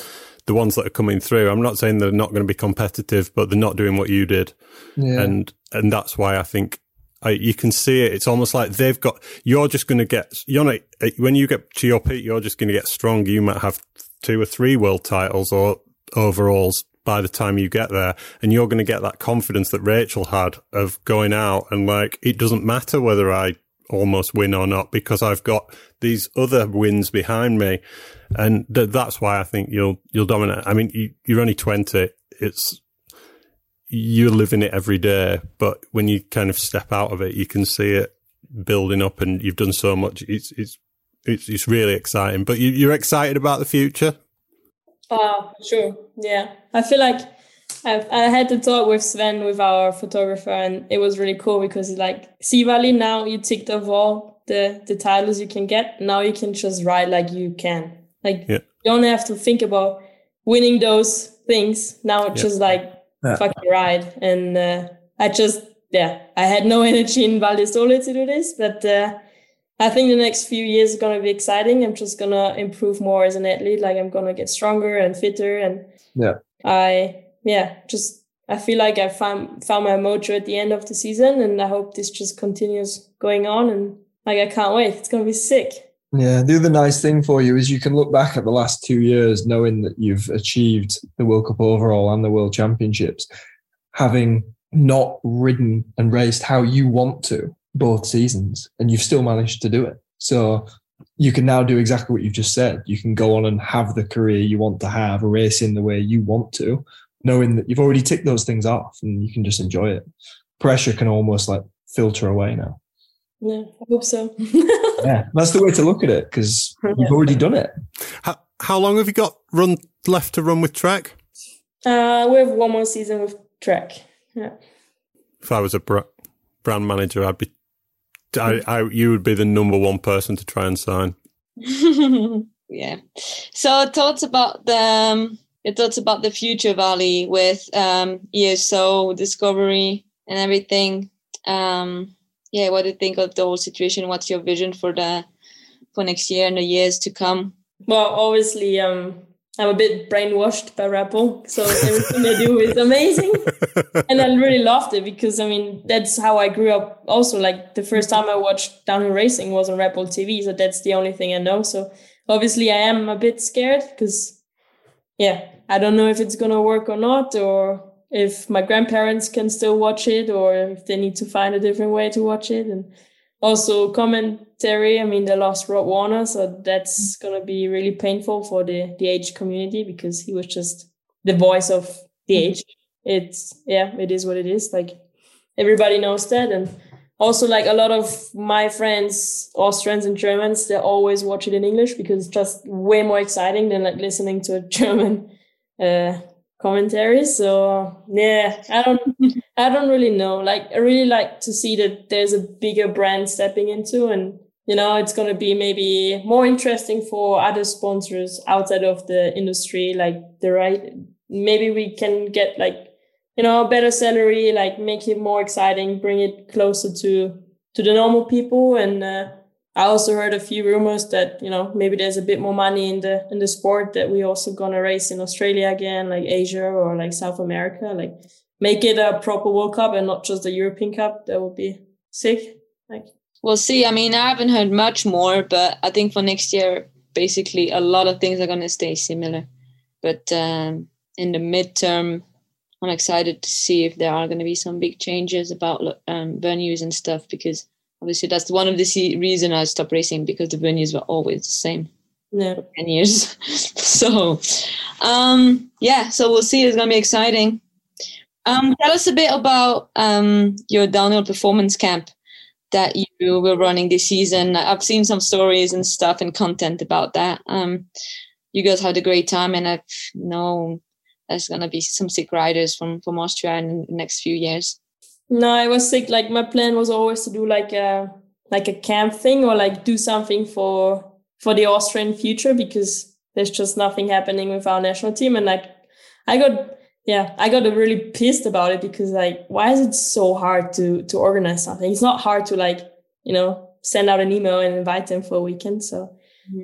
The ones that are coming through, I'm not saying they're not going to be competitive, but they're not doing what you did. Yeah. And, and that's why I think I, you can see it. It's almost like they've got, you're just going to get, you're not, eh, when you get to your peak, you're just going to get strong. You might have two or three world titles or overalls by the time you get there. And you're going to get that confidence that Rachel had of going out and like, it doesn't matter whether I almost win or not because I've got these other wins behind me. And th- that's why I think you'll, you'll dominate. I mean, you, you're only 20. It's, you're living it every day, but when you kind of step out of it, you can see it building up, and you've done so much. It's it's it's, it's really exciting. But you, you're excited about the future. Uh, sure. Yeah. I feel like I've, I had to talk with Sven, with our photographer, and it was really cool because like, see, Vali, now you ticked off all the, the titles you can get. Now you can just ride like you can. Like, Yeah. you don't have to think about winning those things. Now it's Yeah. just like, Yeah. fucking ride. And uh, I just, yeah, I had no energy in Val Sole to do this, but uh, I think the next few years are going to be exciting. I'm just going to improve more as an athlete. Like I'm going to get stronger and fitter. And Yeah. I, yeah, just, I feel like I found, found my mojo at the end of the season. And I hope this just continues going on. And like, I can't wait. It's to be sick. Yeah, the other nice thing for you is you can look back at the last two years knowing that you've achieved the World Cup overall and the World Championships, having not ridden and raced how you want to both seasons, and you've still managed to do it. So you can now do exactly what you've just said. You can go on and have the career you want to have, racing the way you want to, knowing that you've already ticked those things off and you can just enjoy it. Pressure can almost like filter away now. Yeah, I hope so. Yeah, that's the way to look at it because you've already done it. How, how long have you got run left to run with Trek? Uh, we have one more season with Trek. Yeah. If I was a br- brand manager, I'd be. I, I, you would be the number one person to try and sign. yeah. So thoughts about the um, your thoughts about the future Vali with um, ESO discovery and everything. Um, yeah, what do you think of the whole situation? What's your vision for the for next year and the years to come? Well, obviously, um, I'm a bit brainwashed by Red so everything they do is amazing, and I really loved it because I mean that's how I grew up. Also, like the first time I watched downhill racing was on Red TV, so that's the only thing I know. So obviously, I am a bit scared because, yeah, I don't know if it's gonna work or not, or if my grandparents can still watch it, or if they need to find a different way to watch it, and also commentary. I mean, they lost Rob Warner, so that's gonna be really painful for the the age community because he was just the voice of the mm-hmm. age. It's yeah, it is what it is. Like everybody knows that, and also like a lot of my friends, Austrians and Germans, they always watch it in English because it's just way more exciting than like listening to a German uh, commentary. So yeah, I don't, I don't really know. Like I really like to see that there's a bigger brand stepping into, and you know, it's gonna be maybe more interesting for other sponsors outside of the industry, like the right. Maybe we can get like you know better salary, like make it more exciting, bring it closer to to the normal people, and. Uh, I also heard a few rumors that you know maybe there's a bit more money in the in the sport that we also gonna race in Australia again, like Asia or like South America, like make it a proper World Cup and not just a European Cup. That would be sick. Like We'll see. I mean, I haven't heard much more, but I think for next year, basically, a lot of things are to stay similar. But um, in the midterm, I'm excited to see if there are to be some big changes about um, venues and stuff because obviously that's one of the reason I stopped racing because the venues were always the same. Yeah. For ten years. so, um, yeah. So we'll see. It's gonna be exciting. Um, tell us a bit about um, your downhill performance camp that you were running this season. I've seen some stories and stuff and content about that. Um, you guys had a great time, and I know there's gonna be some sick riders from from Austria in the next few years. No, I was sick. Like my plan was always to do like a like a camp thing or like do something for for the Austrian future because there's just nothing happening with our national team. And like I got yeah, I got really pissed about it because like why is it so hard to to organize something? It's not hard to like, you know, send out an email and invite them for a weekend. So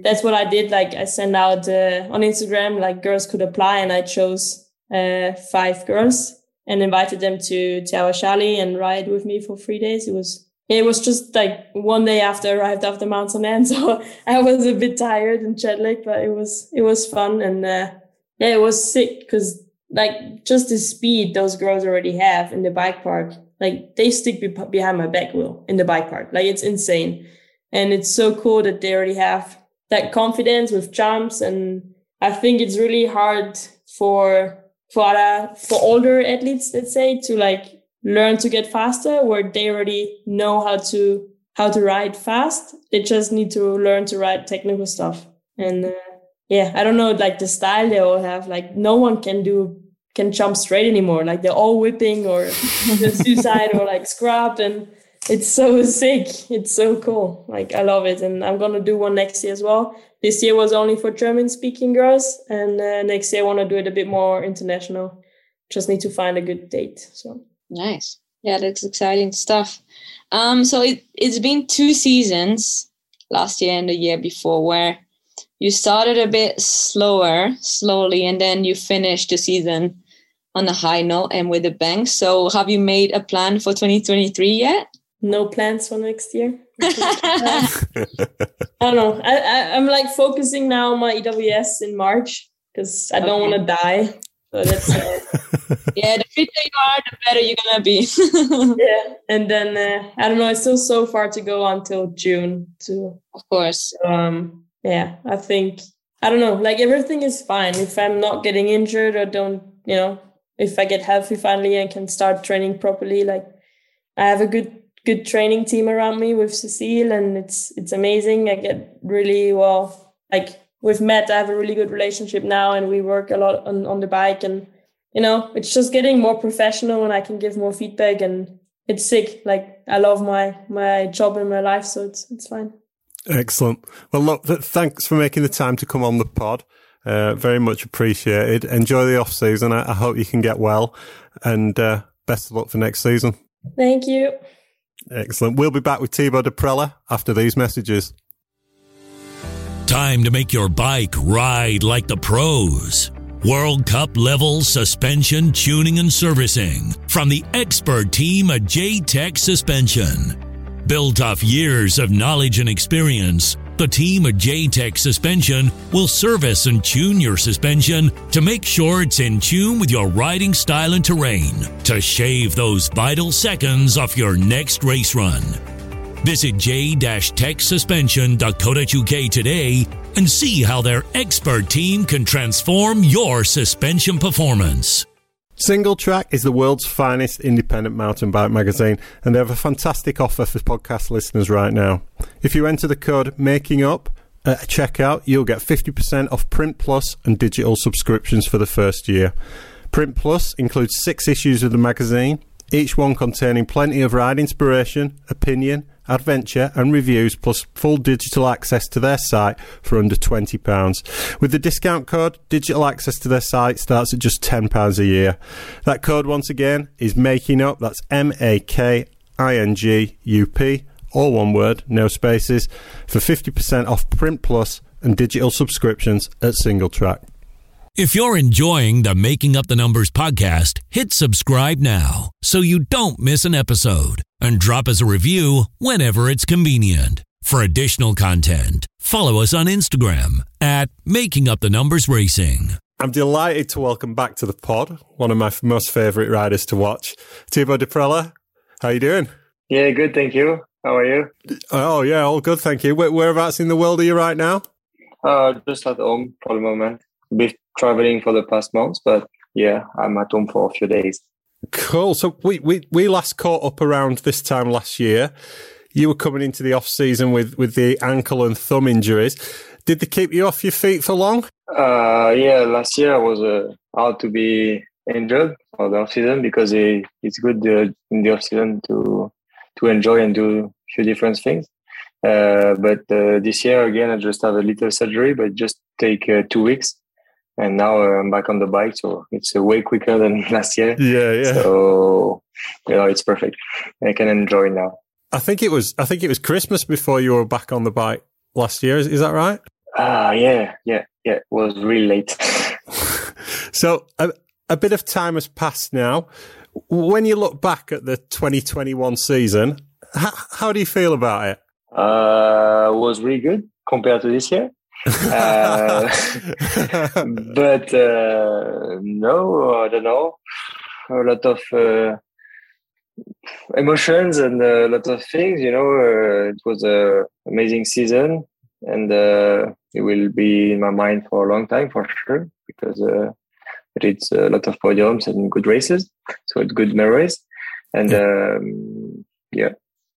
that's what I did. Like I sent out uh, on Instagram, like girls could apply and I chose uh, five girls and invited them to to our chalet and ride with me for three days. It was it was just like one day after I arrived after Mont-Sainte-Anne, so I was a bit tired and jet lagged, but it was it was fun and uh, yeah, it was sick because like just the speed those girls already have in the bike park, like they stick be- behind my back wheel in the bike park, like it's insane, and it's so cool that they already have that confidence with jumps, and I think it's really hard for for other, for older athletes, let's say, to like learn to get faster, where they already know how to how to ride fast. They just need to learn to ride technical stuff. And uh, yeah, I don't know, like the style they all have. Like no one can do can jump straight anymore. Like they're all whipping or the suicide or like scrub, and it's so sick. It's so cool. Like I love it, and I'm gonna do one next year as well. This year was only for German speaking girls, and uh, next year I want to do it a bit more international. Just need to find a good date. So Nice. Yeah, that's exciting stuff. Um, so it, it's been two seasons, last year and the year before, where you started a bit slower, slowly, and then you finished the season on a high note and with a bang. So have you made a plan for 2023 yet? No plans for next year. I don't know. I, I, I'm like focusing now on my EWS in March because I don't want to die. So that's uh, yeah, the fitter you are, the better you're gonna be. yeah. And then uh, I don't know. It's still so far to go until June. To of course. Um. Yeah. I think I don't know. Like everything is fine if I'm not getting injured or don't. You know, if I get healthy finally and can start training properly. Like I have a good good training team around me with Cecile, and it's it's amazing. I get really well. Like with Matt, I have a really good relationship now, and we work a lot on on the bike and you know, it's just getting more professional and I can give more feedback and it's sick. Like I love my my job and my life, so it's it's fine. Excellent. Well, look, thanks for making the time to come on the pod. Uh, very much appreciated. Enjoy the off season. I, I hope you can get well, and uh, best of luck for next season. Thank you. Excellent. We'll be back with Thibaut Daprela after these messages. Time to make your bike ride like the pros. World Cup level suspension tuning and servicing from the expert team at J Tech Suspension. Built off years of knowledge and experience, the team at J Tech Suspension will service and tune your suspension to make sure it's in tune with your riding style and terrain to shave those vital seconds off your next race run. Visit j-techsuspension.co.uk today and see how their expert team can transform your suspension performance. Single Track is the world's finest independent mountain bike magazine, and they have a fantastic offer for podcast listeners right now. If you enter the code Making Up at checkout, you'll get 50% off Print Plus and digital subscriptions for the first year. Print Plus includes six issues of the magazine, each one containing plenty of ride inspiration, opinion, adventure, and reviews, plus full digital access to their site for under £20. With the discount code, digital access to their site starts at just £10 a year. That code, once again, is Making Up. That's M A K I N G U P, all one word, no spaces, for 50% off Print Plus and digital subscriptions at Single Track. If you're enjoying the Making Up the Numbers podcast, hit subscribe now so you don't miss an episode and drop us a review whenever it's convenient. For additional content, follow us on Instagram at Making Up the Numbers Racing. I'm delighted to welcome back to the pod one of my most favourite riders to watch, Thibaut Daprela. How you doing? Yeah, good. Thank you. How are you? Oh yeah, all good, thank you. Where, whereabouts in the world are you right now? Uh, just at home for the moment. Been traveling for the past months, but yeah, I'm at home for a few days. Cool. So we, we, we last caught up around this time last year. You were coming into the off season with, with the ankle and thumb injuries. Did they keep you off your feet for long? Uh, yeah, last year I was uh, hard to be injured for the off season because it, it's good uh, in the off season to to enjoy and do a few different things. Uh, but uh, this year again, I just have a little surgery, but just take uh, two weeks, and now I'm back on the bike, so it's uh, way quicker than last year. Yeah, yeah. So you know, it's perfect. I can enjoy now. I think it was I think it was Christmas before you were back on the bike last year. Is, is that right? Ah, yeah, yeah, yeah. It was really late. so a, a bit of time has passed now. When you look back at the 2021 season, how, how do you feel about it? Uh, was really good compared to this year. Uh, but uh, no, I don't know. A lot of uh, emotions and a lot of things. You know, uh, it was an amazing season, and uh, it will be in my mind for a long time for sure because uh, it's a lot of podiums and good races, so it's good memories. And um, yeah,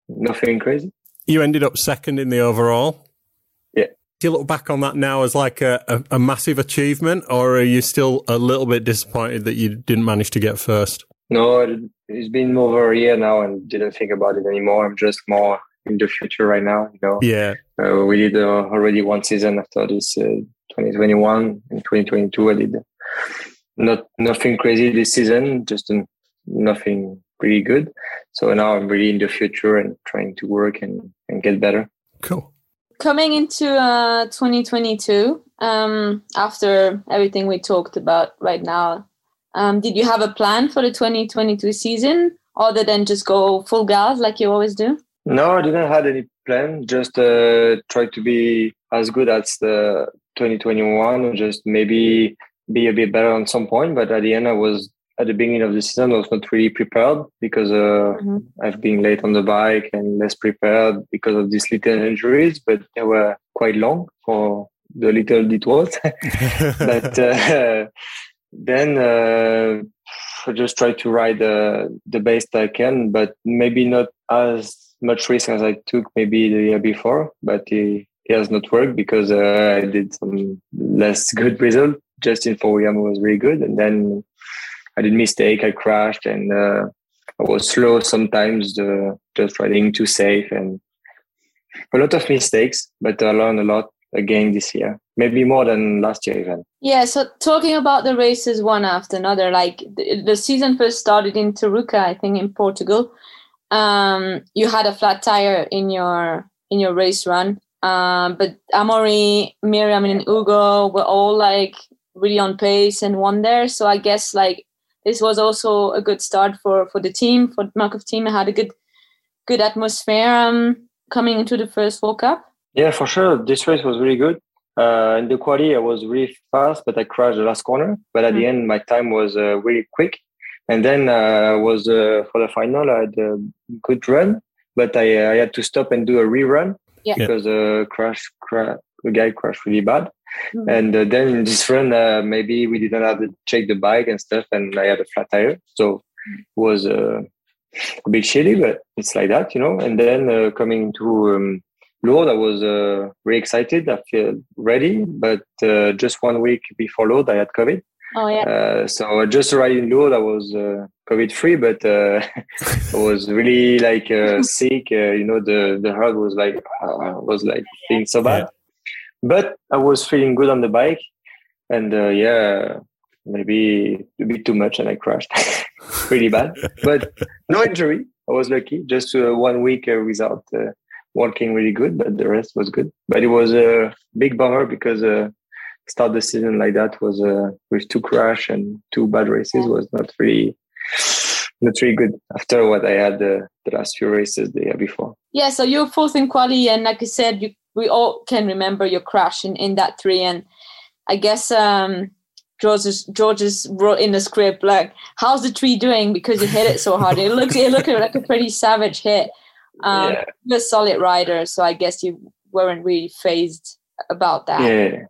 nothing crazy. You ended up second in the overall. Do you look back on that now as like a, a, a massive achievement, or are you still a little bit disappointed that you didn't manage to get first? No, it's been over a year now and didn't think about it anymore. I'm just more in the future right now. You know, Yeah. uh, we did uh, already one season after this uh, 2021 and 2022. I did not nothing crazy this season, just nothing really good. So now I'm really in the future and trying to work and, and get better. Cool. Coming into uh, 2022, um, after everything we talked about right now, um, did you have a plan for the 2022 season other than just go full gas like you always do? No, I didn't have any plan. Just uh, try to be as good as the 2021, and just maybe be a bit better on some point. But at the end, I was at the beginning of the season, I was not really prepared because uh, I've been late on the bike and less prepared because of these little injuries. But they were quite long for the little it was. but uh, then uh, I just try to ride uh, the best I can, but maybe not as much risk as I took maybe the year before. But it, it has not worked because uh, I did some less good result. Justin Fort William was really good, and then I did mistake. I crashed, and uh, I was slow sometimes. Uh, just riding too safe, and a lot of mistakes. But I learned a lot again this year, maybe more than last year even. Yeah, so talking about the races one after another, like the, the season first started in Tarouca, I think in Portugal. Um, you had a flat tire in your in your race run, um, but Amaury, Myriam, and Hugo were all like really on pace and won there. So I guess like this was also a good start for for the team for the Markov team. It had a good good atmosphere um, coming into the first World Cup. Yeah, for sure. This race was really good. Uh, in the quali, I was really fast, but I crashed the last corner. But at the end, my time was uh, really quick. And then uh, was uh, for the final, I had a good run, but I, I had to stop and do a rerun Yeah. because uh, crash, cra- the guy crashed really bad. And uh, then in this run, uh, maybe we didn't have to check the bike and stuff, and I had a flat tire, so it was uh, a bit shitty, but it's like that, you know. And then uh, coming to um, Lourdes, I was uh, really excited. I feel ready, but uh, just one week before Lourdes, I had COVID. Oh yeah. Uh, so I just arrived in Lourdes. I was uh, COVID free, but uh, I was really like uh, sick. Uh, you know, the the heart was like uh, was like feeling so bad. But I was feeling good on the bike, and uh, yeah, maybe a bit too much, and I crashed really bad. But no injury. I was lucky. Just uh, one week uh, without uh, walking really good, but the rest was good. But it was a big bummer because uh, start the season like that was uh, with two crash and two bad races was not really not really good after what I had uh, the last few races the year before. Yeah, so you're fourth in quali, and like I said, you, we all can remember your crash in, in that three. And I guess um, George's George's wrote in the script like, "How's the tree doing?" Because you hit it so hard. It looks it looked like a pretty savage hit. Um, Yeah. You're a solid rider, so I guess you weren't really phased about that. Yeah,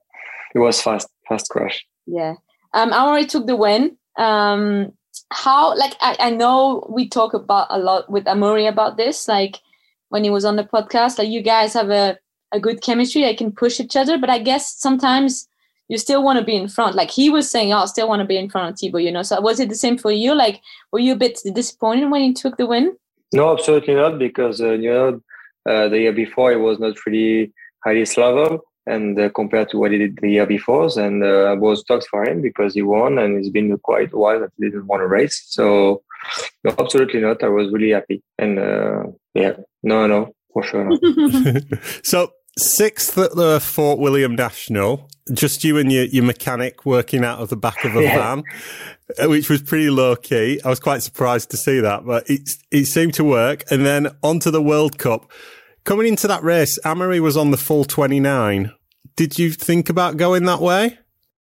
it was fast, fast crash. Yeah. Um, I already took the win. Um, how like I, I know we talk about a lot with Amaury about this, like when he was on the podcast, like you guys have a, a good chemistry, I can push each other, but I guess sometimes you still want to be in front. Like he was saying, oh, I still want to be in front of Thibaut, you know. So was it the same for you? Like were you a bit disappointed when he took the win? No, absolutely not, because uh, you know uh, the year before it was not really highest level, and uh, compared to what he did the year before, and uh, I was stoked for him because he won, and it's been quite a while that he didn't want to race. So, no, absolutely not. I was really happy, and uh, yeah, no, no, for sure. Not. so sixth at the Fort William National, just you and your, your mechanic working out of the back of a van, uh, which was pretty low key. I was quite surprised to see that, but it, it seemed to work. And then onto the World Cup. Coming into that race, Amaury was on the full 29. Did you think about going that way?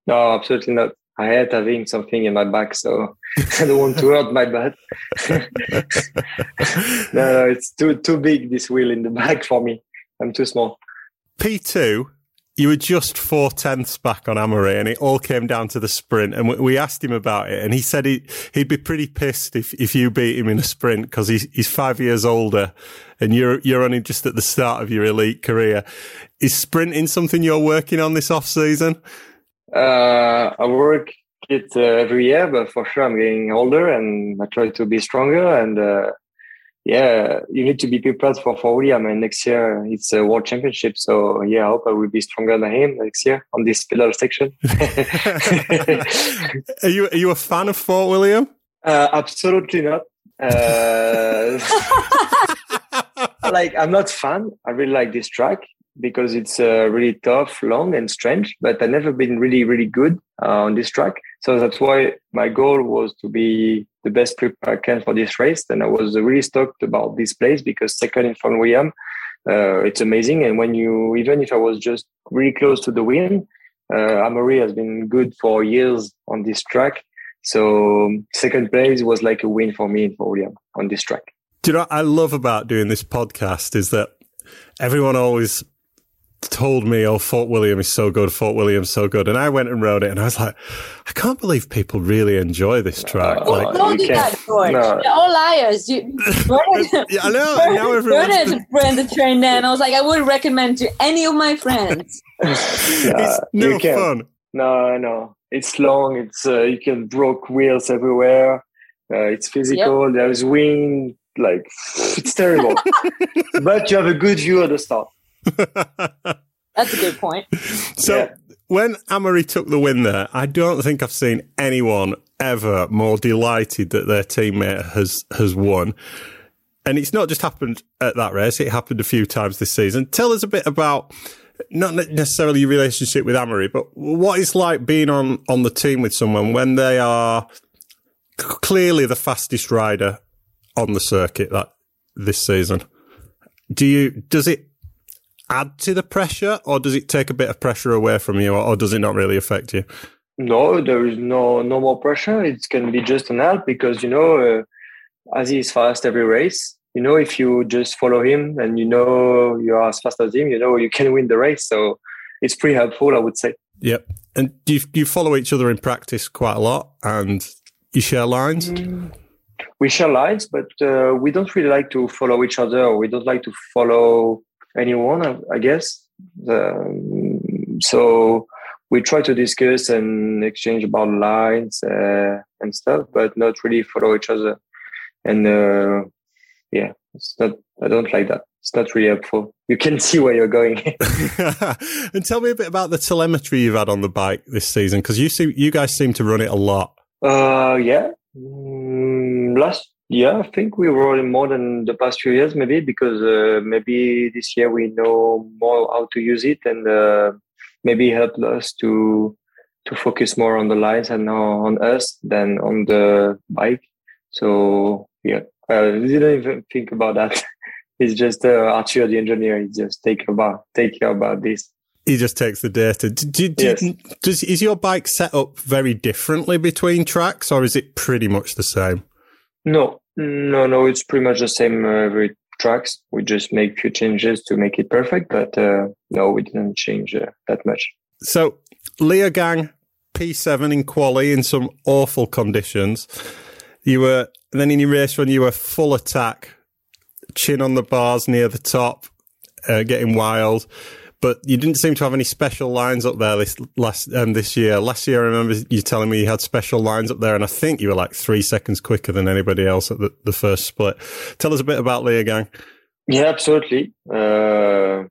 No, absolutely not. I hate having something in my back, so I don't want to hurt my butt. no, no, it's too too big this wheel in the back for me. I'm too small. P2, you were just four tenths back on Amaury, and it all came down to the sprint. And we- asked him about it, and he said he, he'd be pretty pissed if, if you beat him in a sprint because he's, he's five years older and you're, you're only just at the start of your elite career. Is sprinting something you're working on this off season? Uh, I work it uh, every year, but for sure I'm getting older and I try to be stronger. And uh, yeah, you need to be prepared for Fort William. And next year it's a world championship. So yeah, I hope I will be stronger than him next year on this pedal section. Are you, are you a fan of Fort William? Uh, absolutely not. Uh, like I'm not fan. I really like this track because it's uh, really tough, long, and strange. But I've never been really, really good uh, on this track. So that's why my goal was to be the best prepared I can for this race. And I was really stoked about this place because second in Fort William, uh, it's amazing. And when you, even if I was just really close to the win, uh, Amaury has been good for years on this track. So um, second place was like a win for me in Fort William on this track. Do you know what I love about doing this podcast is that everyone always told me, oh, Fort William is so good, Fort William's so good. And I went and rode it and I was like, I can't believe people really enjoy this track. like, Don't do that, George. No. They're all liars. You, yeah, I know. Now everyone's Bernard ran the train there, and I was like, I wouldn't recommend to any of my friends. Yeah, no you can. fun. No, no. It's long. It's uh, you can broke wheels everywhere. Uh, it's physical. There's wind. Like it's terrible. but you have a good view at the start. That's a good point. So when Amaury took the win there, I don't think I've seen anyone ever more delighted that their teammate has has won. And it's not just happened at that race; it happened a few times this season. Tell us a bit about not necessarily your relationship with Amaury, but what it's like being on on the team with someone when they are c- clearly the fastest rider on the circuit that this season. Do you does it add to the pressure, or does it take a bit of pressure away from you, or, or does it not really affect you? No, there is no no more pressure. It can be just an help because you know, uh, as he is fast every race. You know, if you just follow him and you know you're as fast as him, you know you can win the race. So it's pretty helpful, I would say. Yep. And do you, you follow each other in practice quite a lot, and you share lines? we share lines, but uh, we don't really like to follow each other. We don't like to follow anyone. I, I guess. Um, so we try to discuss and exchange about lines uh, and stuff, but not really follow each other. And uh, yeah, it's not. I don't like that. It's not really helpful. You can see where you're going. and tell me a bit about the telemetry you've had on the bike this season, because you see, you guys seem to run it a lot. Uh, yeah. Mm, last year, I think we were in more than the past few years, maybe because uh, maybe this year we know more how to use it and uh, maybe helped us to to focus more on the lines and on us than on the bike. So yeah, I didn't even think about that. it's just uh, Arthur, the engineer, he just take about take care about this. He just takes the data. Do, do, do- Yes. does is your bike set up very differently between tracks, or is it pretty much the same? No, no, no. It's pretty much the same uh, every tracks. We just make few changes to make it perfect, but uh, no, we didn't change uh, that much. So, Leogang P7 in quali in some awful conditions. You were then in your race run, you were full attack, chin on the bars near the top, uh, getting wild. But you didn't seem to have any special lines up there this last um, this year. Last year, I remember you telling me you had special lines up there, and I think you were like three seconds quicker than anybody else at the, the first split. Tell us a bit about Leogang. Yeah, absolutely. Uh,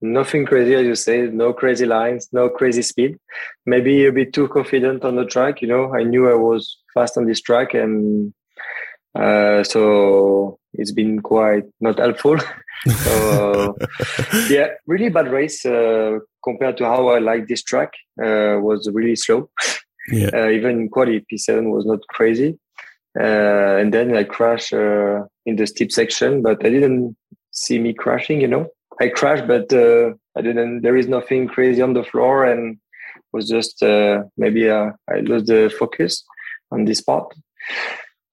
nothing crazy, as you say. No crazy lines, no crazy speed. Maybe a bit too confident on the track. You know, I knew I was fast on this track, and uh, so it's been quite not helpful. so yeah, really bad race uh, compared to how I like this track. Uh, was really slow. Yeah. Uh, even quality P7 was not crazy. Uh, and then I crashed uh, in the steep section, but I didn't see me crashing. You know, I crashed, but uh, I didn't. There is nothing crazy on the floor, and was just uh, maybe uh, I lost the focus on this part.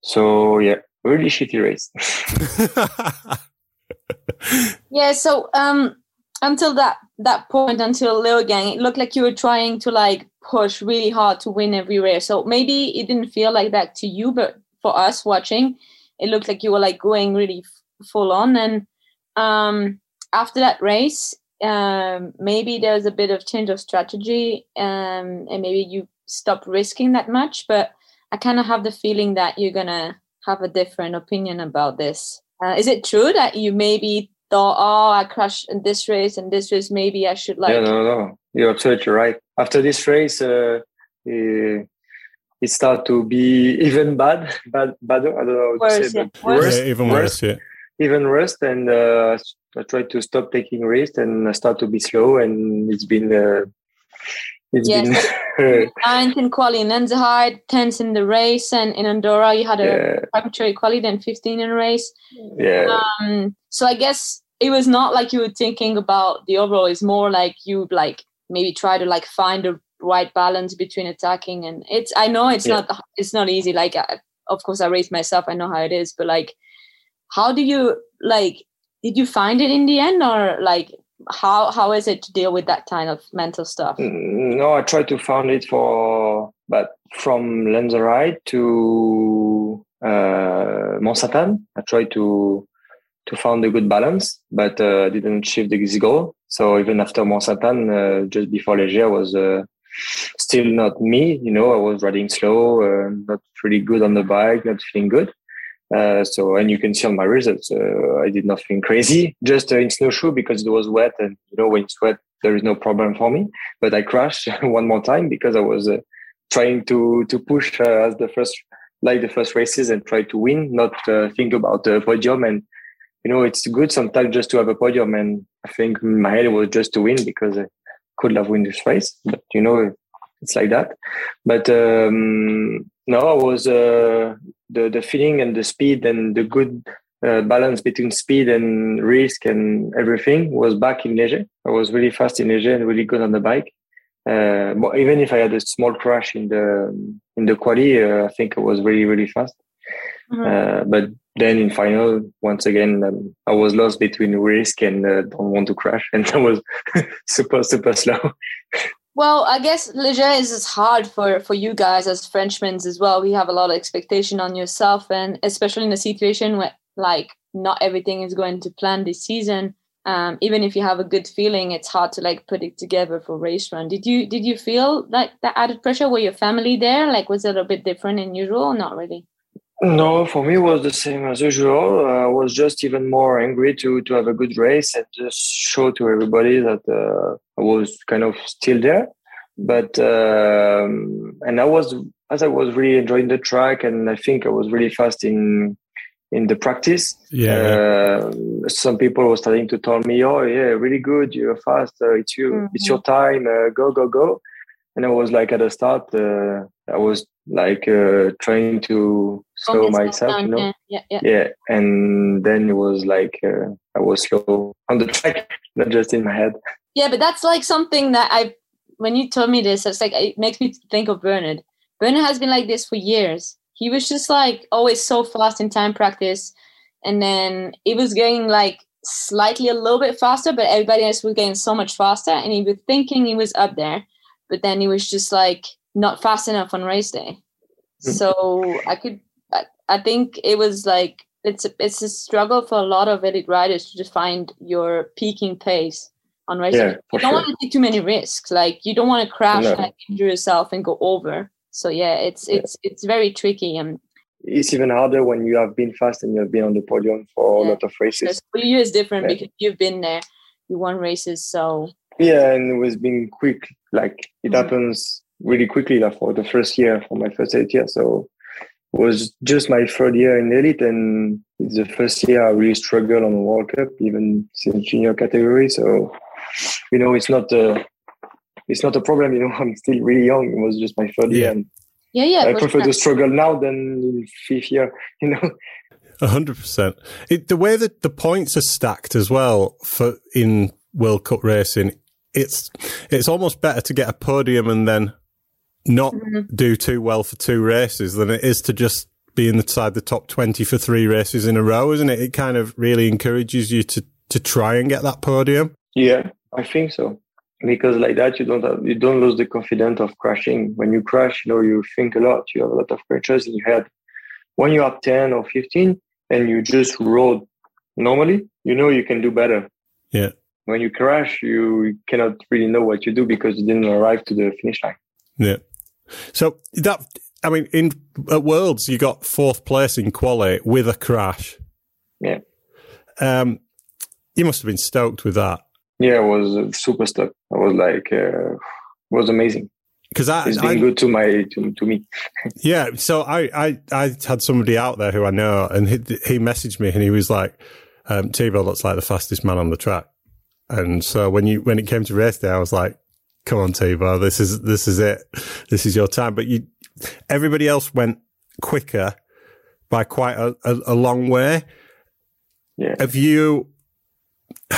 So yeah, really shitty race. Yeah, so um until that that point until Leogang, it looked like you were trying to like push really hard to win every race. So maybe it didn't feel like that to you, but for us watching, it looked like you were like going really f- full on. And um after that race, um maybe there was a bit of change of strategy, um and maybe you stopped risking that much. But I kind of have the feeling that you're gonna have a different opinion about this. Uh, is it true that you maybe thought, oh, I crashed in this race and this race, maybe I should like. yeah, no, no, you're absolutely right. After this race, uh, it, it started to be even bad, bad, bad. I don't know how to Worse, say, yeah. but Worse. worse, Yeah, even worse, yeah. even worse. And uh, I tried to stop taking risks and I start to be slow. And it's been, uh, it's Yes. been, Ninth in quali in Lenzerheide, tenth in the race, and in Andorra you had a Yeah. arbitrary quali, then 15 in a race. yeah. Um, so I guess it was not like you were thinking about the overall. It's more like you like maybe try to like find the right balance between attacking and it's. I know it's Yeah. not it's not easy. Like I, of course I race myself. I know how it is, but like, how do you like? Did you find it in the end, or like how how is it to deal with that kind of mental stuff? Mm, No, I tried to find it for, but from Lenzerheide to uh, Mont-Sainte-Anne, I tried to to find a good balance, but uh, didn't achieve this goal. So even after Mont-Sainte-Anne, uh, just before Les Gets, I was uh, still not me. You know, I was riding slow, uh, not really good on the bike, not feeling good. Uh, so, and you can see on my results, uh, I did nothing crazy, just uh, in snowshoe because it was wet. And, you know, when it's wet, there is no problem for me. But I crashed one more time because I was uh, trying to, to push uh, as the first, like the first races and try to win, not uh, think about the podium. And, you know, it's good sometimes just to have a podium. And I think my head was just to win because I could have won this race. But, you know, it's like that. But um, no, I was uh, the the feeling and the speed and the good uh, balance between speed and risk and everything was back in Les Gets. I was really fast in Les Gets and really good on the bike. Uh, but even if I had a small crash in the in the quali, uh, I think I was really really fast. Uh, but then in final, once again, um, I was lost between risk and uh, don't want to crash, and I was super super slow. Well, I guess Les Gets is hard for for you guys as Frenchmen as well. We have a lot of expectation on yourself, and especially in a situation where like not everything is going to plan this season. Um, even if you have a good feeling, it's hard to like put it together for race run. Did you did you feel like that added pressure? Were your family there? Like, was it a bit different than usual? Not really. No, for me it was the same as usual. I was just even more angry to to have a good race and just show to everybody that uh, I was kind of still there. But um, and I was as I was really enjoying the track, and I think I was really fast in in the practice. Yeah. Uh, some people were starting to tell me, "Oh, yeah, really good. You're fast. Uh, it's you. It's your time. Uh, go, go, go." And I was like at the start, uh, I was like uh, trying to slow yourself myself, down, you know. yeah, yeah, yeah. Yeah, and then it was like uh, I was slow on the track, not just in my head. Yeah, but that's like something that I, when you told me this, it's like it makes me think of Bernard. Bernard has been like this for years. He was just like always so fast in time practice, and then it was going like slightly a little bit faster, but everybody else was getting so much faster, and he was thinking he was up there, but then he was just like not fast enough on race day. So I could, I, think it was like it's a, it's a struggle for a lot of elite riders to just find your peaking pace on race Yeah. You don't sure. want to take too many risks. Like you don't want to crash, No. and injure yourself, and go over. So yeah, it's it's it's very tricky. And It's even harder when you have been fast and you have been on the podium for a lot of races. For you it's different Yeah. because you've been there, you won races, so Yeah, and it was being quick. Like it Mhm. happens really quickly. Like for the first year, for my first eight years. So was just my third year in elite, and it's the first year I really struggled on the World Cup, even since junior category. So you know, it's not a it's not a problem. You know, I'm still really young. It was just my third year, and yeah, yeah. I prefer sure. to struggle now than in fifth year. You know. A hundred percent. The way that the points are stacked as well for in World Cup racing, it's it's almost better to get a podium and then not Mhm. do too well for two races than it is to just be inside the top twenty for three races in a row, isn't it? It kind of really encourages you to to try and get that podium. Yeah, I think so. Because like that, you don't have, you don't lose the confidence of crashing. When you crash, you know, you think a lot. You have a lot of crashes in your head. When you are ten or fifteen and you just rode normally, you know you can do better. Yeah. When you crash, you cannot really know what you do because you didn't arrive to the finish line. Yeah. So that I mean, in at Worlds, you got fourth place in quali with a crash. Yeah. Um, you must have been stoked with that. Yeah, I was super stoked. I was like, uh, it was amazing. Because It's been I- good to my to, to me. Yeah, so I, I, I had somebody out there who I know, and he, he messaged me, and he was like, um, "Thibaut looks like the fastest man on the track." And so when you when it came to race day, I was like, "Come on, Thibaut, this is this is it, this is your time." But you, everybody else went quicker by quite a, a, a long way. Yeah. Have you?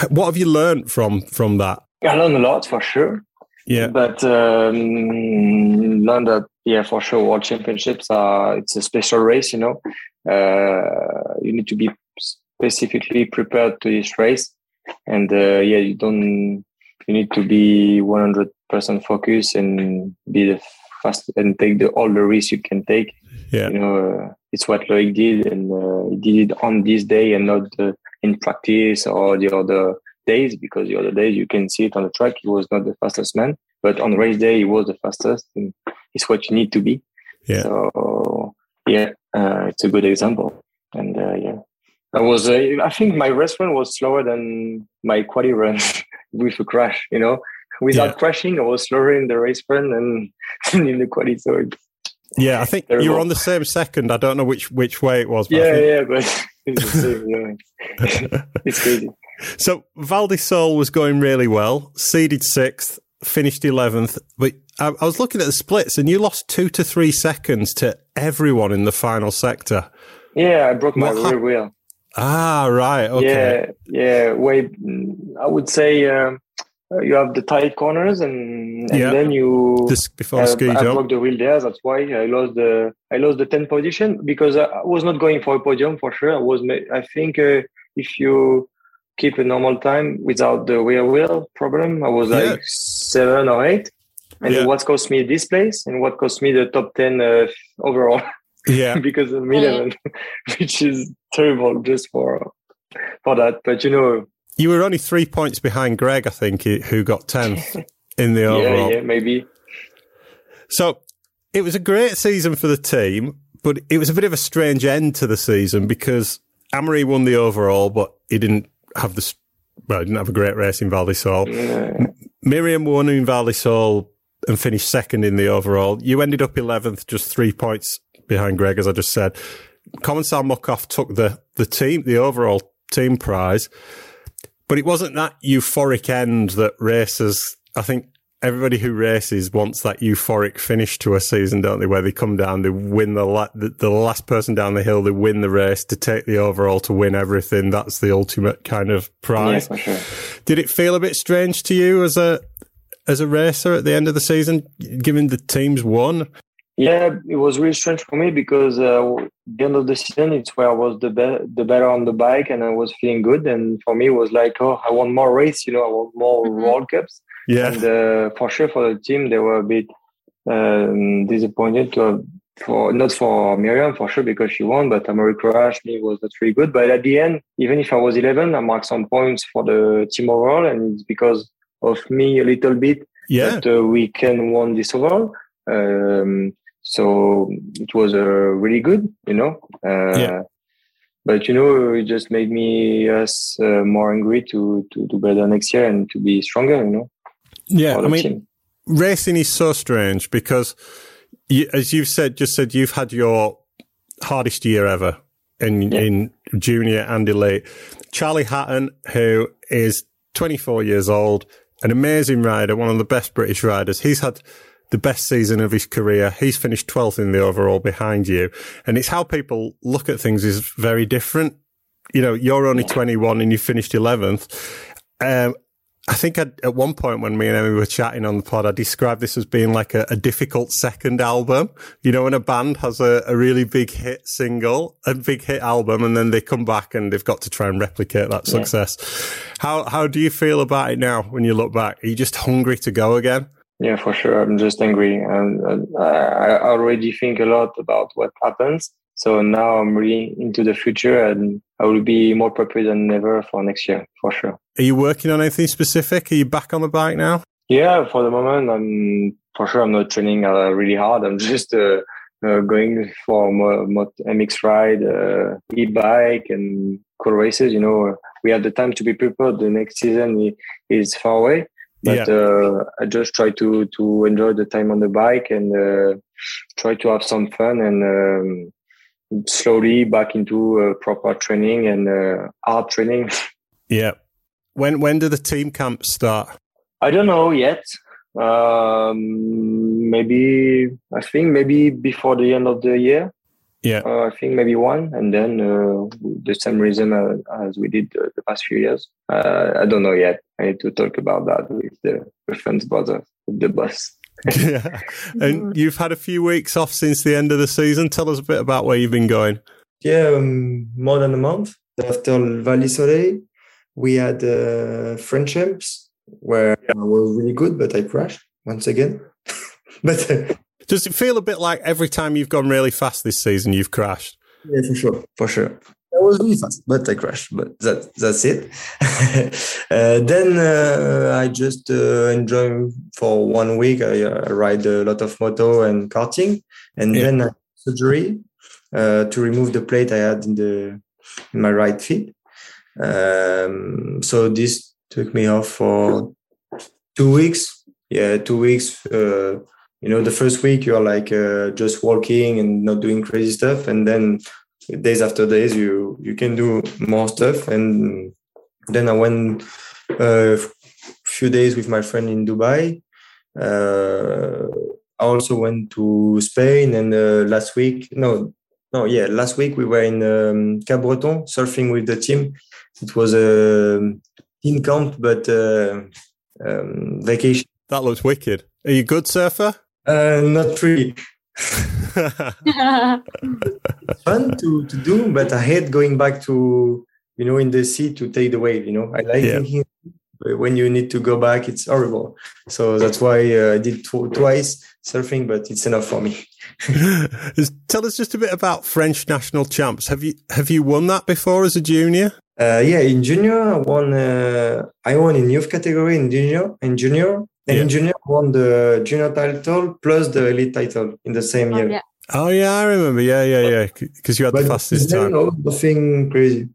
What have you learned from from that? I learned a lot for sure. Yeah. But um, learn that yeah, for sure, World Championships are it's a special race. You know, uh, you need to be specifically prepared to this race, and uh, yeah, you don't. You need to be one hundred percent focused and be the fast and take the, all the risks you can take. Yeah. You know, uh, it's what Loic did, and uh, he did it on this day and not uh, in practice or the other days because the other days you can see it on the track. He was not the fastest man, but on race day he was the fastest, and it's what you need to be. Yeah. So yeah, uh, it's a good example, and uh, yeah, I was. Uh, I think my race run was slower than my quali run with a crash. You know, without Yeah. crashing, I was slower in the race run and, and in the quali. So Yeah, I think you were on the same second. I don't know which which way it was. But yeah, yeah, but it's the same. It's crazy. So Val di Sole was going really well, seeded sixth, finished eleventh. But I, I was looking at the splits, and you lost two to three seconds to everyone in the final sector. Yeah, I broke my What rear wheel. Ah, right, okay, Yeah, yeah. Way, I would say um, you have the tight corners, and, and Yeah. then you The s- before uh, ski I broke the wheel there. That's why I lost the I lost the ten position because I, was not going for a podium for sure. I was. I think uh, if you keep a normal time without the rear wheel problem, I was like Yeah. seven or eight. And Yeah. what cost me this place, and what cost me the top 10 uh, overall. Yeah. because of Milan, which is terrible just for for that. But you know, You were only three points behind Greg, I think, who- who got tenth in the overall. yeah, maybe. So it was a great season for the team, but it was a bit of a strange end to the season because Amaury won the overall, but he didn't have the well, he didn't have a great race in Val di Sole. M- Myriam won in Val di Sole and finished second in the overall. You ended up eleventh, just three points behind Greg, as I just said. Commensal Muc-Off took the the team, the overall team prize, but it wasn't that euphoric end that racers. I think everybody who races wants that euphoric finish to a season, don't they? Where they come down, they win the la- the, the last person down the hill, they win the race to take the overall to win everything. That's the ultimate kind of prize. Yeah, sure. Did it feel a bit strange to you as a as a racer at the end of the season, given the teams won? Yeah, it was really strange for me because uh, the end of the season, it's where I was the be- the better on the bike and I was feeling good. And for me, it was like, oh, I want more race. You know, I want more Mm-hmm. World Cups. Yeah. And uh, for sure, for the team, they were a bit um, disappointed to have, for not for Myriam for sure because she won, but Amaury Crash me was not really good. But at the end, even if I was 11, I marked some points for the team overall, and it's because of me a little bit Yeah. that uh, we can won this overall. Um, so it was uh, really good, you know. Uh, Yeah. But you know, it just made me us uh, more angry to to do better next year and to be stronger, you know. Yeah, I mean, team. racing is so strange because, you, as you've said, just said, you've had your hardest year ever in in junior and elite. Charlie Hatton, who is 24 years old, an amazing rider, one of the best British riders. He's had the best season of his career. He's finished 12th in the overall behind you. And it's how people look at things is very different. You know, you're only 21 and you finished 11th. Um, I think I'd, at one point when me and Emmy were chatting on the pod, I described this as being like a, a difficult second album. You know, when a band has a, a really big hit single, a big hit album, and then they come back and they've got to try and replicate that Yeah. success. How how do you feel about it now when you look back? Are you just hungry to go again? Yeah, for sure. I'm just angry, and uh, I already think a lot about what happens. So now I'm really into the future, and I will be more prepared than ever for next year, for sure. Are you working on anything specific? Are you back on the bike now? Yeah, for the moment, I'm for sure. I'm not training uh, really hard. I'm just uh, uh, going for mo- mo- MX ride, uh, e-bike, and cool races. You know, we have the time to be prepared. The next season is far away, but Yeah. uh, I just try to to enjoy the time on the bike and uh, try to have some fun and um, slowly back into uh, proper training and uh, hard training. Yeah. When when do the team camps start? I don't know yet. Um, maybe I think maybe before the end of the year. Yeah. Uh, I think maybe one, and then uh, the same reason uh, as we did uh, the past few years. Uh, I don't know yet. I need to talk about that with the reference brother, with the boss. yeah. And you've had a few weeks off since the end of the season. Tell us a bit about where you've been going. Yeah, um, more than a month after Val di Soleil, we had uh, French champs where I was really good, but I crashed once again. but uh, Does it feel a bit like every time you've gone really fast this season, you've crashed? yeah, for sure, for sure. I was really fast, but I crashed. But that that's it. uh, then uh, I just uh, enjoy for one week. I uh, ride a lot of moto and karting, and Yeah. then I surgery uh, to remove the plate I had in the in my right feet. Um, so this took me off for two weeks. Yeah, two weeks. Uh, you know, the first week you're like uh, just walking and not doing crazy stuff, and then days after days you you can do more stuff. And then I went a few days with my friend in Dubai. Uh, I also went to Spain, and uh, last week, no, no, yeah, last week we were in um, Cap Breton surfing with the team. It was a team camp, but uh, um, vacation. That looks wicked. Are you a good surfer? Uh, not really. Fun to, to do, but I hate going back to you know in the sea to take the wave. You know, I like Yeah. thinking, when you need to go back, it's horrible. So that's why uh, I did tw- twice surfing, but it's enough for me. Tell us just a bit about French national champs. Have you have you won that before as a junior? Uh, yeah, in junior, I won. Uh, I won in youth category in junior. In junior, and in junior, won the junior title plus the elite title in the same year. yeah. Oh yeah, I remember. Yeah, yeah, yeah. Because you had the fastest then, time, no, nothing crazy.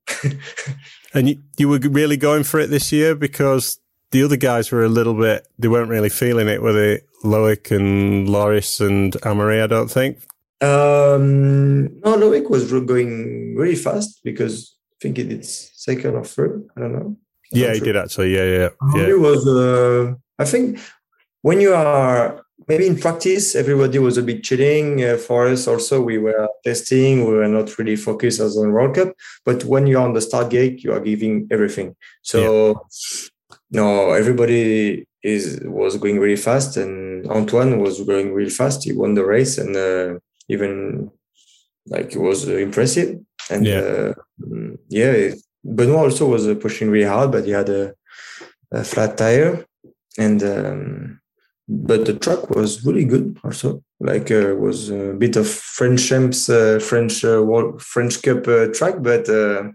and you, you were really going for it this year because the other guys were a little bit. They weren't really feeling it, were they? Loic and Loris and Amaury, I don't think. Um, no, Loic was going really fast because I think he did second or third. I don't know. Yeah, he did actually. Yeah, yeah, Amaury yeah. was. Uh, I think when you are maybe in practice, everybody was a bit chilling. Uh, for us, also, we were testing. We were not really focused as on World Cup. But when you're on the start gate, you are giving everything. So no, everybody is was going really fast, and Antoine was going really fast. He won the race, and uh, even like it was impressive. And Yeah. uh, mm, yeah, Benoit also was uh, pushing really hard, but he had a, a flat tire, and um, but the track was really good also. Like uh, was a bit of French champs, uh, French uh, World, French Cup uh, track, but uh,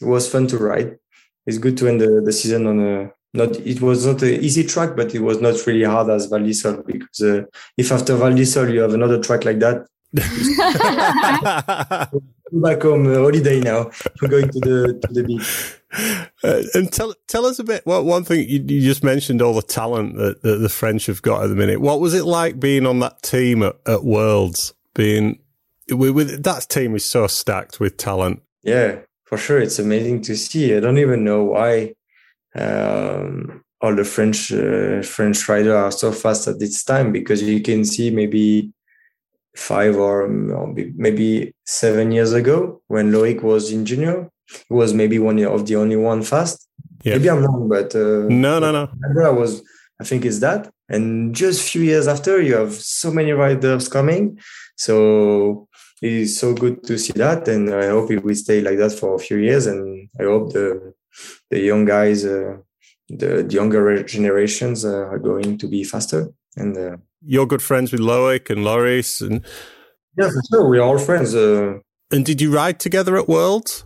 it was fun to ride. It's good to end the, the season on a not. It was not an easy track, but it was not really hard as Val di Sole because uh, if after Val di Sole you have another track like that, go back home uh, holiday now. We're going to the to the beach. Uh, and tell tell us a bit. Well, one thing you, you just mentioned all the talent that, that the French have got at the minute. What was it like being on that team at, at Worlds? Being with, with that team is so stacked with talent. Yeah, for sure. It's amazing to see. I don't even know why um, all the French uh, French riders are so fast at this time because you can see maybe five or maybe seven years ago when Loic was in junior, he was maybe one of the only one fast. Maybe I'm wrong, but uh, No, no, no. I was. I think it's that. And just a few years after, you have so many riders coming. So it's so good to see that, and I hope it will stay like that for a few years. And I hope the the young guys, uh, the, the younger generations, uh, are going to be faster. And uh, You're good friends with Loic and Loris, and yeah, for sure, we're all friends. Uh, and did you ride together at Worlds?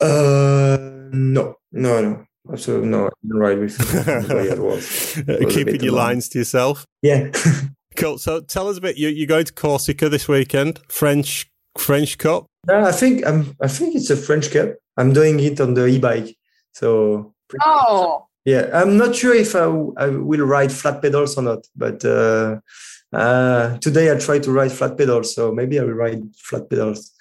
Uh, no, no, no, absolutely no. I didn't ride with anybody at. It was Keeping your lines to yourself. Yeah. cool. So tell us a bit. You, you're going to Corsica this weekend, French French Cup. No, I think I'm. I think it's a French Cup. I'm doing it on the e-bike. So Oh, yeah, I'm not sure if I, I will ride flat pedals or not. But uh, uh, today I try to ride flat pedals, so maybe I will ride flat pedals.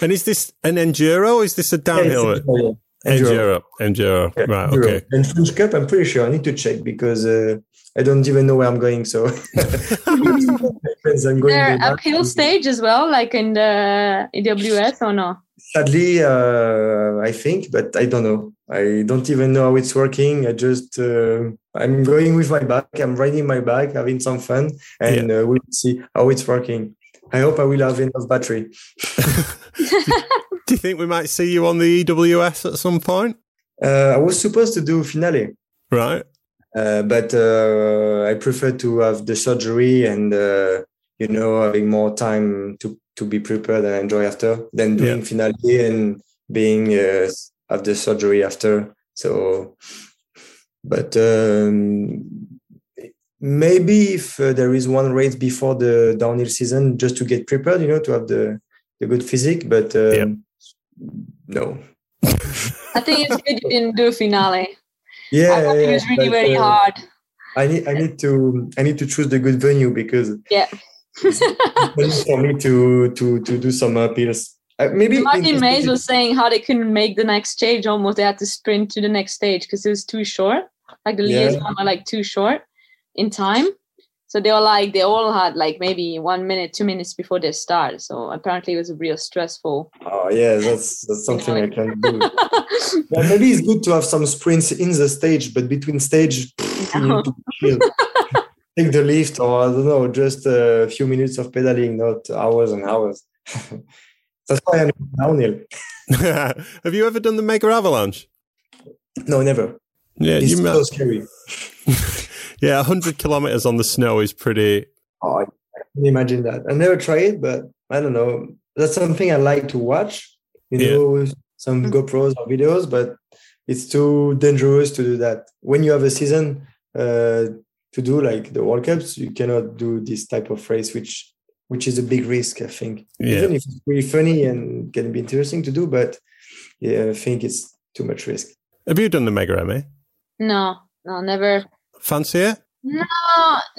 And is this an enduro? Or is this a downhill? enduro, enduro. Enduro. Right. Enduro. Okay. And French Cup, I'm pretty sure I need to check because uh, I don't even know where I'm going. So I'm going there back. uphill stage as well, like in the EWS or no? Sadly, uh, I think, but I don't know. I don't even know how it's working. I just, uh, I'm going with my bike. I'm riding my bike, having some fun, and uh, we'll see how it's working. I hope I will have enough battery. Do you think we might see you on the EWS at some point? Uh, I was supposed to do finale, Right. uh, but uh, I prefer to have the surgery and uh, you know having more time to to be prepared and enjoy after than doing Yeah. finale and being uh, have the surgery after. So, but um, maybe if uh, there is one race before the downhill season, just to get prepared, you know, to have the the good physique. But um, no, I think it's good you didn't do finale. yeah, I thought it was really but, very uh, hard. I need I need to I need to choose the good venue because Yeah. it's for me to to to do some appeals. Uh, maybe Martin Maes was saying how they couldn't make the next stage almost. They had to sprint to the next stage because it was too short. Like the Yeah. liaison were like too short in time. So they were like they all had like maybe one minute, two minutes before they start. So apparently it was a real stressful. Oh yeah, that's that's something I can do. yeah, maybe it's good to have some sprints in the stage, but between stage, pff, you need to chill. take the lift, or I don't know, just a few minutes of pedaling, not hours and hours. that's why I'm downhill. Have you ever done the Mega Avalanche? No, never. Yeah, it's you so met- scary. Yeah, 100 kilometers on the snow is pretty. Oh, I can imagine that. I never tried it, but I don't know. That's something I like to watch. You Yeah. know, some GoPros or videos, but it's too dangerous to do that. When you have a season uh, to do like the World Cups, you cannot do this type of race, which which is a big risk. I think, Yeah. even if it's really funny and can be interesting to do, but yeah, I think it's too much risk. Have you done the Mega Emmy? No, no, never. Fancy it? No,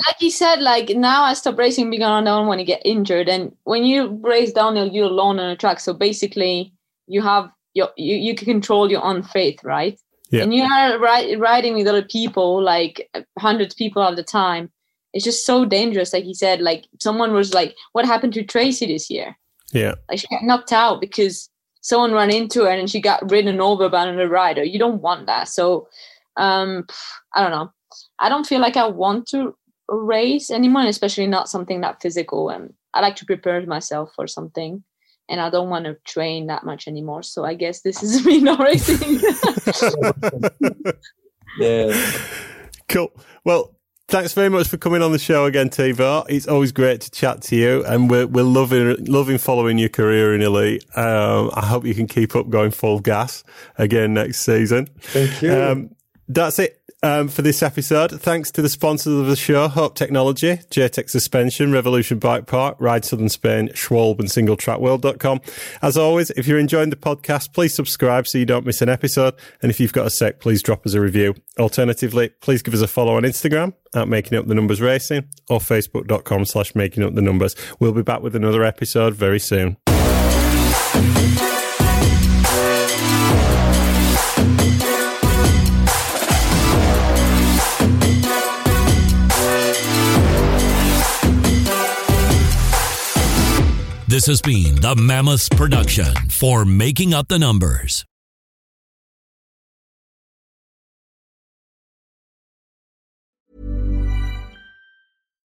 like you said, like now I stop racing because I don't want to get injured. And when you race downhill, you're alone on a track. So basically, you have your you, you can control your own fate, right? Yeah. And you are ri- riding with other people, like hundreds of people at the time. It's just so dangerous. Like he said, like someone was like, "What happened to Tracy this year?" Yeah. Like she got knocked out because someone ran into her and she got ridden over by another rider. You don't want that. So Um, I don't know. I don't feel like I want to race anymore, especially not something that physical. And I like to prepare myself for something, and I don't want to train that much anymore. So I guess this is me not racing. yeah. Cool. Well, thanks very much for coming on the show again, Thibaut. It's always great to chat to you, and we're we're loving loving following your career in elite. Um, I hope you can keep up going full gas again next season. Thank you. Um, that's it um, for this episode. Thanks to the sponsors of the show, Hope Technology, JTEC Suspension, Revolution Bike Park, Ride Southern Spain, Schwalbe and SingleTrackWorld.com. As always, if you're enjoying the podcast, please subscribe so you don't miss an episode. And if you've got a sec, please drop us a review. Alternatively, please give us a follow on Instagram at Making Up the Numbers Racing or Facebook.com slash Making Up the Numbers. We'll be back with another episode very soon. This has been the Mammoths production for Making Up the Numbers.